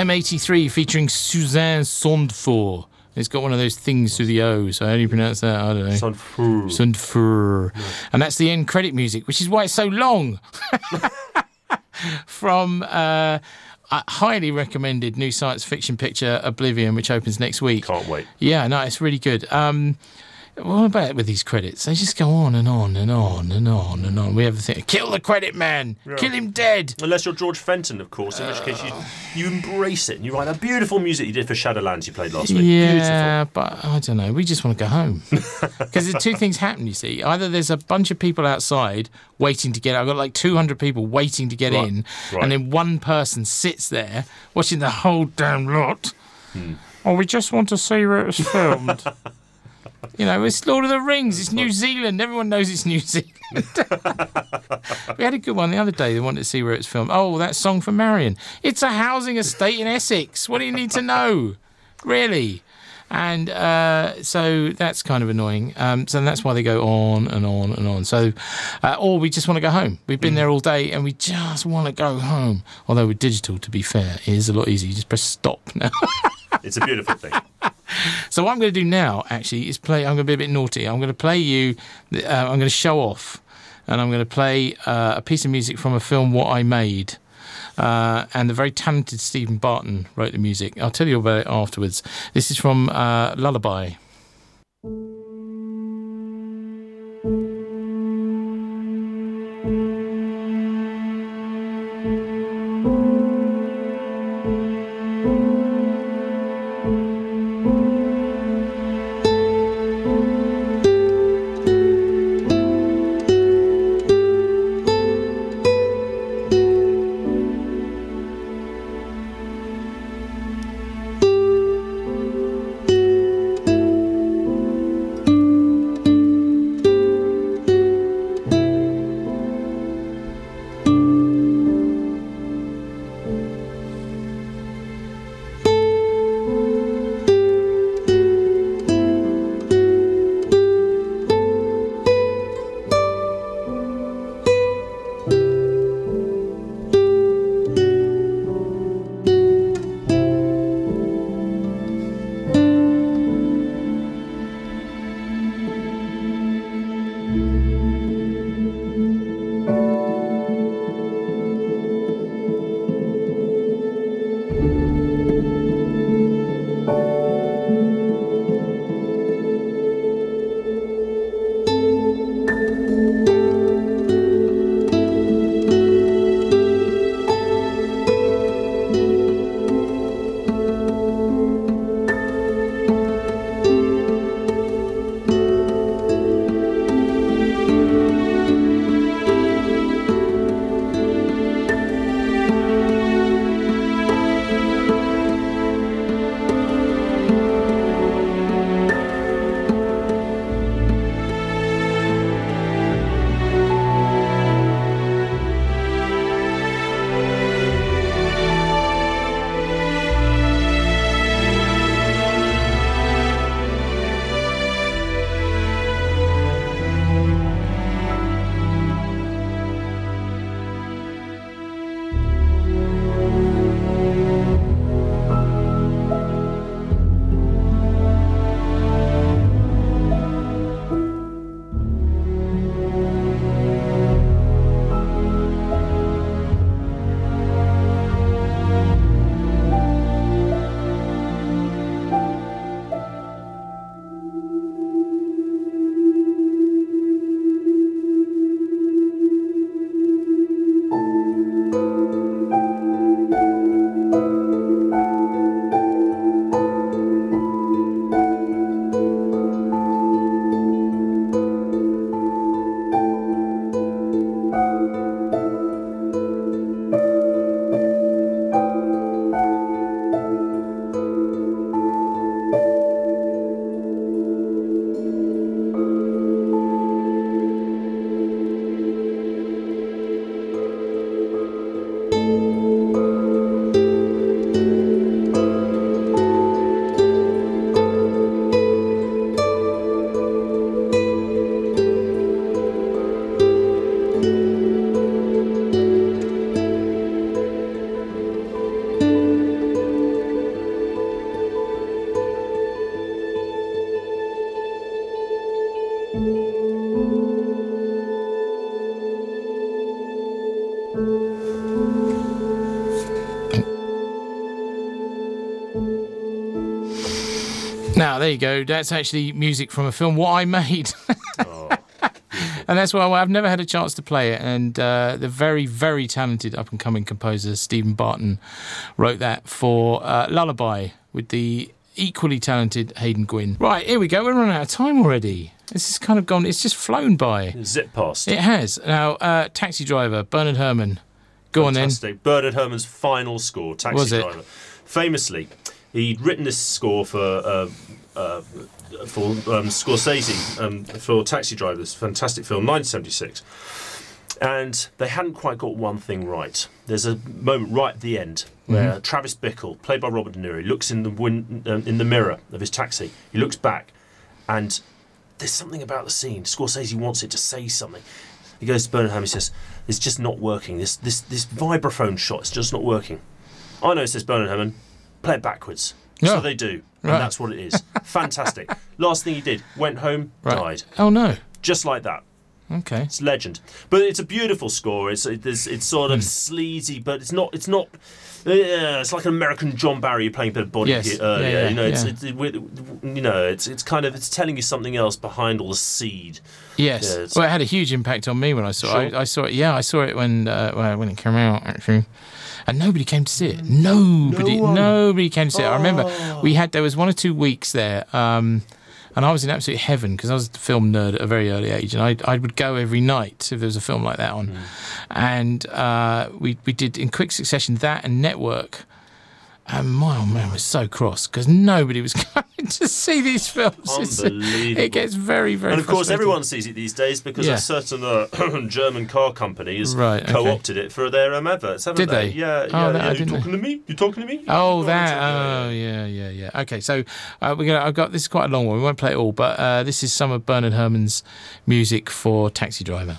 Speaker 4: M83 featuring Susanne Sundfør. It's got one of those things through the O, so how do you pronounce that? I don't know.
Speaker 6: Sondfor.
Speaker 4: Sondfor. And that's the end credit music, which is why it's so long. From uh, a highly recommended new science fiction picture, Oblivion, which opens next week.
Speaker 6: Can't wait.
Speaker 4: Yeah, no, it's really good. Um, what about it with these credits? They just go on and on and on and on and on. We have the thing, kill the credit man,
Speaker 6: Yeah.
Speaker 4: kill him dead.
Speaker 6: Unless you're George Fenton, of course, in which case you, you embrace it and you write that beautiful music you did for Shadowlands you played last week.
Speaker 4: Yeah, but I don't know. We just want to go home because two things happen. You see, either there's a bunch of people outside waiting to get. I've got like 200 people waiting to get
Speaker 6: Right,
Speaker 4: in,
Speaker 6: right.
Speaker 4: and then one person sits there watching the whole damn lot.
Speaker 6: Hmm.
Speaker 4: Oh, we just want to see where it was filmed. You know, it's Lord of the Rings. It's New Zealand. Everyone knows it's New Zealand. we had a good one the other day. They wanted to see where it's filmed. Oh, that song for Marion. It's a housing estate in Essex. What do you need to know? Really? And uh, so that's kind of annoying. Um, so that's why they go on and on and on. So, uh, or we just want to go home. We've been there all day and we just want to go home. Although with digital, to be fair, it is a lot easier. You just press stop now.
Speaker 6: It's a beautiful thing.
Speaker 4: So what I'm going to do now, actually, is play. I'm going to be a bit naughty. I'm going to play you. Uh, I'm going to show off, and I'm going to play uh, a piece of music from a film What I Made. Uh, and the very talented Stephen Barton wrote the music. I'll tell you about it afterwards. This is from uh, Lullaby. There you go. That's actually music from a film What I Made. and that's why I've never had a chance to play it. And uh, the very, very talented up and coming composer Stephen Barton wrote that for uh, Lullaby with the equally talented Haydn Gwynne. Right, here we go. We're running out of time already. This has kind of gone, it's just flown by.
Speaker 6: Zip past.
Speaker 4: It has. Now, uh, Taxi Driver, Bernard Herrmann. Go on then.
Speaker 6: Bernard Herrmann's final score, Taxi
Speaker 4: Was it?
Speaker 6: Driver. Famously, he'd written this score for uh, uh, for um, Scorsese um, for Taxi Driver, this fantastic film, 1976. And they hadn't quite got one thing right. There's a moment right at the end where
Speaker 4: Mhm.
Speaker 6: Travis Bickle, played by Robert De Niro, looks in the win- um, in the mirror of his taxi. He looks back, and there's something about the scene. Scorsese wants it to say something. He goes to Bernard Herrmann. He says, "It's just not working. This this this vibraphone shot is just not working." I know, says Bernard Herrmann. Play it backwards.
Speaker 4: Yeah.
Speaker 6: So they do, and
Speaker 4: Right.
Speaker 6: that's what it is. Fantastic. Last thing he did, went home,
Speaker 4: Right.
Speaker 6: died,
Speaker 4: Oh, no.
Speaker 6: just like that.
Speaker 4: Okay.
Speaker 6: It's legend, but it's a beautiful score. It's it's, it's sort of sleazy, but it's not. It's not. Yeah, it's like an American John Barry playing a bit of body
Speaker 4: Yes.
Speaker 6: earlier.
Speaker 4: Yeah, yeah,
Speaker 6: you know, it's, it's it, you know, it's it's kind of it's telling you something else behind all the seed.
Speaker 4: Yes. Well, it had a huge impact on me when I saw it. I, I saw it. Yeah, I saw it when uh, when- when it came out actually, and nobody came to see it. Nobody,
Speaker 6: No
Speaker 4: nobody came to see it. I remember
Speaker 6: Oh.
Speaker 4: we had there was one or two weeks there. Um, and I was in absolute heaven because I was a film nerd at a very early age, and I I would go every night if there was a film like that on, and uh, we we did in quick succession that and Network, and my old man was so cross because nobody was going to see these films. It gets very very.
Speaker 6: and of course, everyone sees it these days because
Speaker 4: Yeah.
Speaker 6: a certain uh, German car company has
Speaker 4: Right, okay.
Speaker 6: co-opted it for their um, adverts, haven't
Speaker 4: Did
Speaker 6: they?
Speaker 4: they?
Speaker 6: Yeah,
Speaker 4: Oh,
Speaker 6: yeah.
Speaker 4: that
Speaker 6: yeah. You
Speaker 4: didn't know.
Speaker 6: talking to me? You talking to me?
Speaker 4: Oh, that. Oh, yeah, yeah, yeah. Okay, so uh, we're gonna. I've got this is quite a long one. We won't play it all, but uh, this is some of Bernard Herrmann's music for Taxi Driver.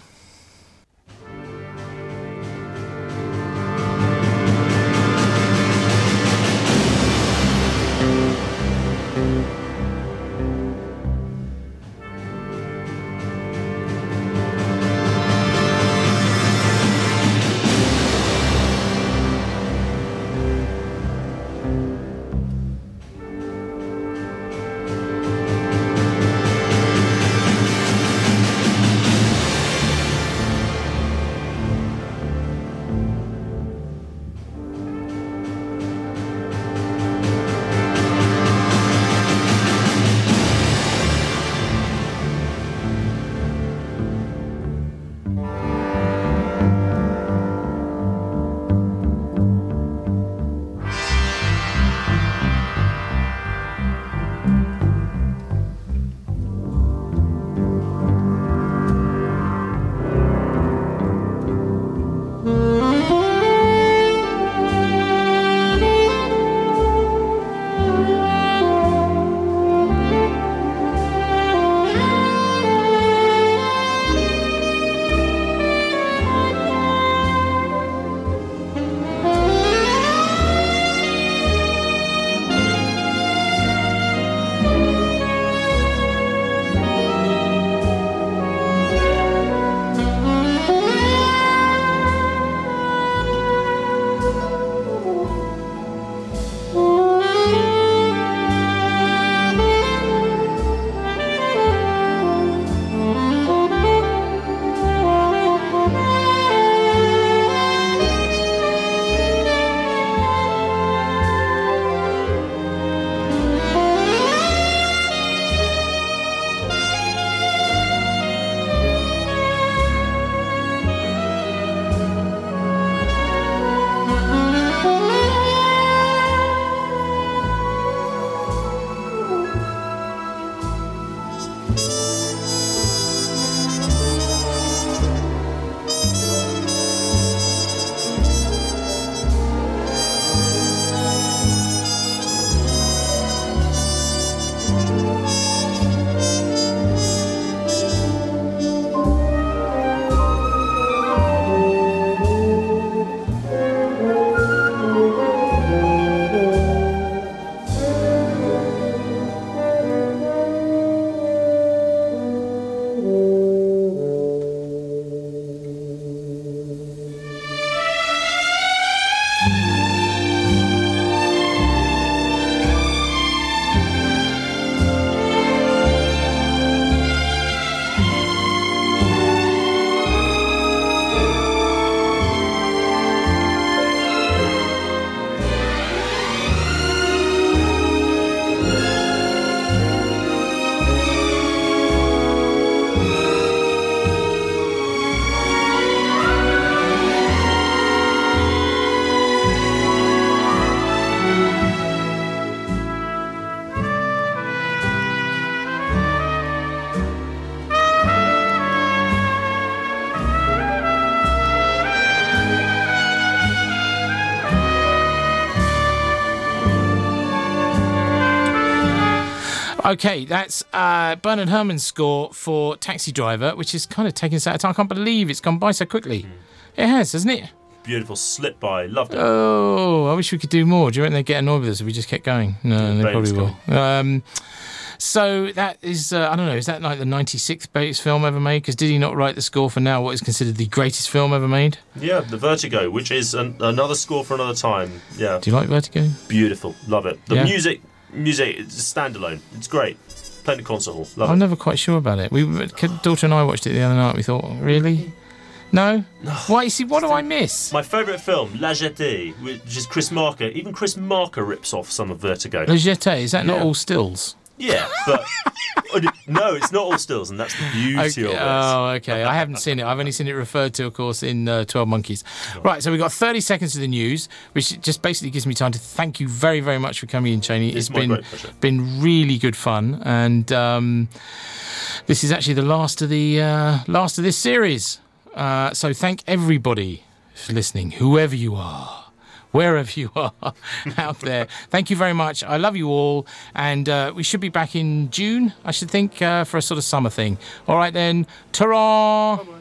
Speaker 4: Okay, that's uh, Bernard Herrmann's score for Taxi Driver, which is kind of taking us out of time. I can't believe it's gone by so quickly. It has, hasn't it?
Speaker 6: Beautiful slip by. Loved it.
Speaker 4: Oh, I wish we could do more. Do you reckon they'd get annoyed with us if we just kept going? No, they probably will. Um, so that is, uh, I don't know, is that like the 96th Bates film ever made? Because did he not write the score for now what is considered the greatest film ever made?
Speaker 6: Yeah, the Vertigo, which is an, another score for another time. Yeah.
Speaker 4: Do you like Vertigo?
Speaker 6: Beautiful. Love it. The
Speaker 4: Yeah.
Speaker 6: music, music, it's a standalone. It's great. Playing the concert hall. Love
Speaker 4: I'm
Speaker 6: it.
Speaker 4: never quite sure about it. We, daughter and I watched it the other night. We thought, really? No? Why? You see, what do I miss?
Speaker 6: My favourite film, La Jetée, which is Chris Marker. Even Chris Marker rips off some of Vertigo.
Speaker 4: La Jetée, is that not
Speaker 6: Yeah.
Speaker 4: all stills?
Speaker 6: Yeah, but no, it's not all stills, and that's the beauty
Speaker 4: Okay,
Speaker 6: of it.
Speaker 4: Oh, okay. I haven't seen it. I've only seen it referred to, of course, in uh, 12 Monkeys. Right, so we've got 30 seconds of the news, which just basically gives me time to thank you very, very much for coming in, Cheyney.
Speaker 6: It's
Speaker 4: it's been been really good fun, and um, this is actually the last of the uh, last of this series. Uh, so thank everybody for listening, whoever you are. Wherever you are out there, thank you very much. I love you all, and uh, we should be back in June, I should think, uh, for a sort of summer thing. All right then, ta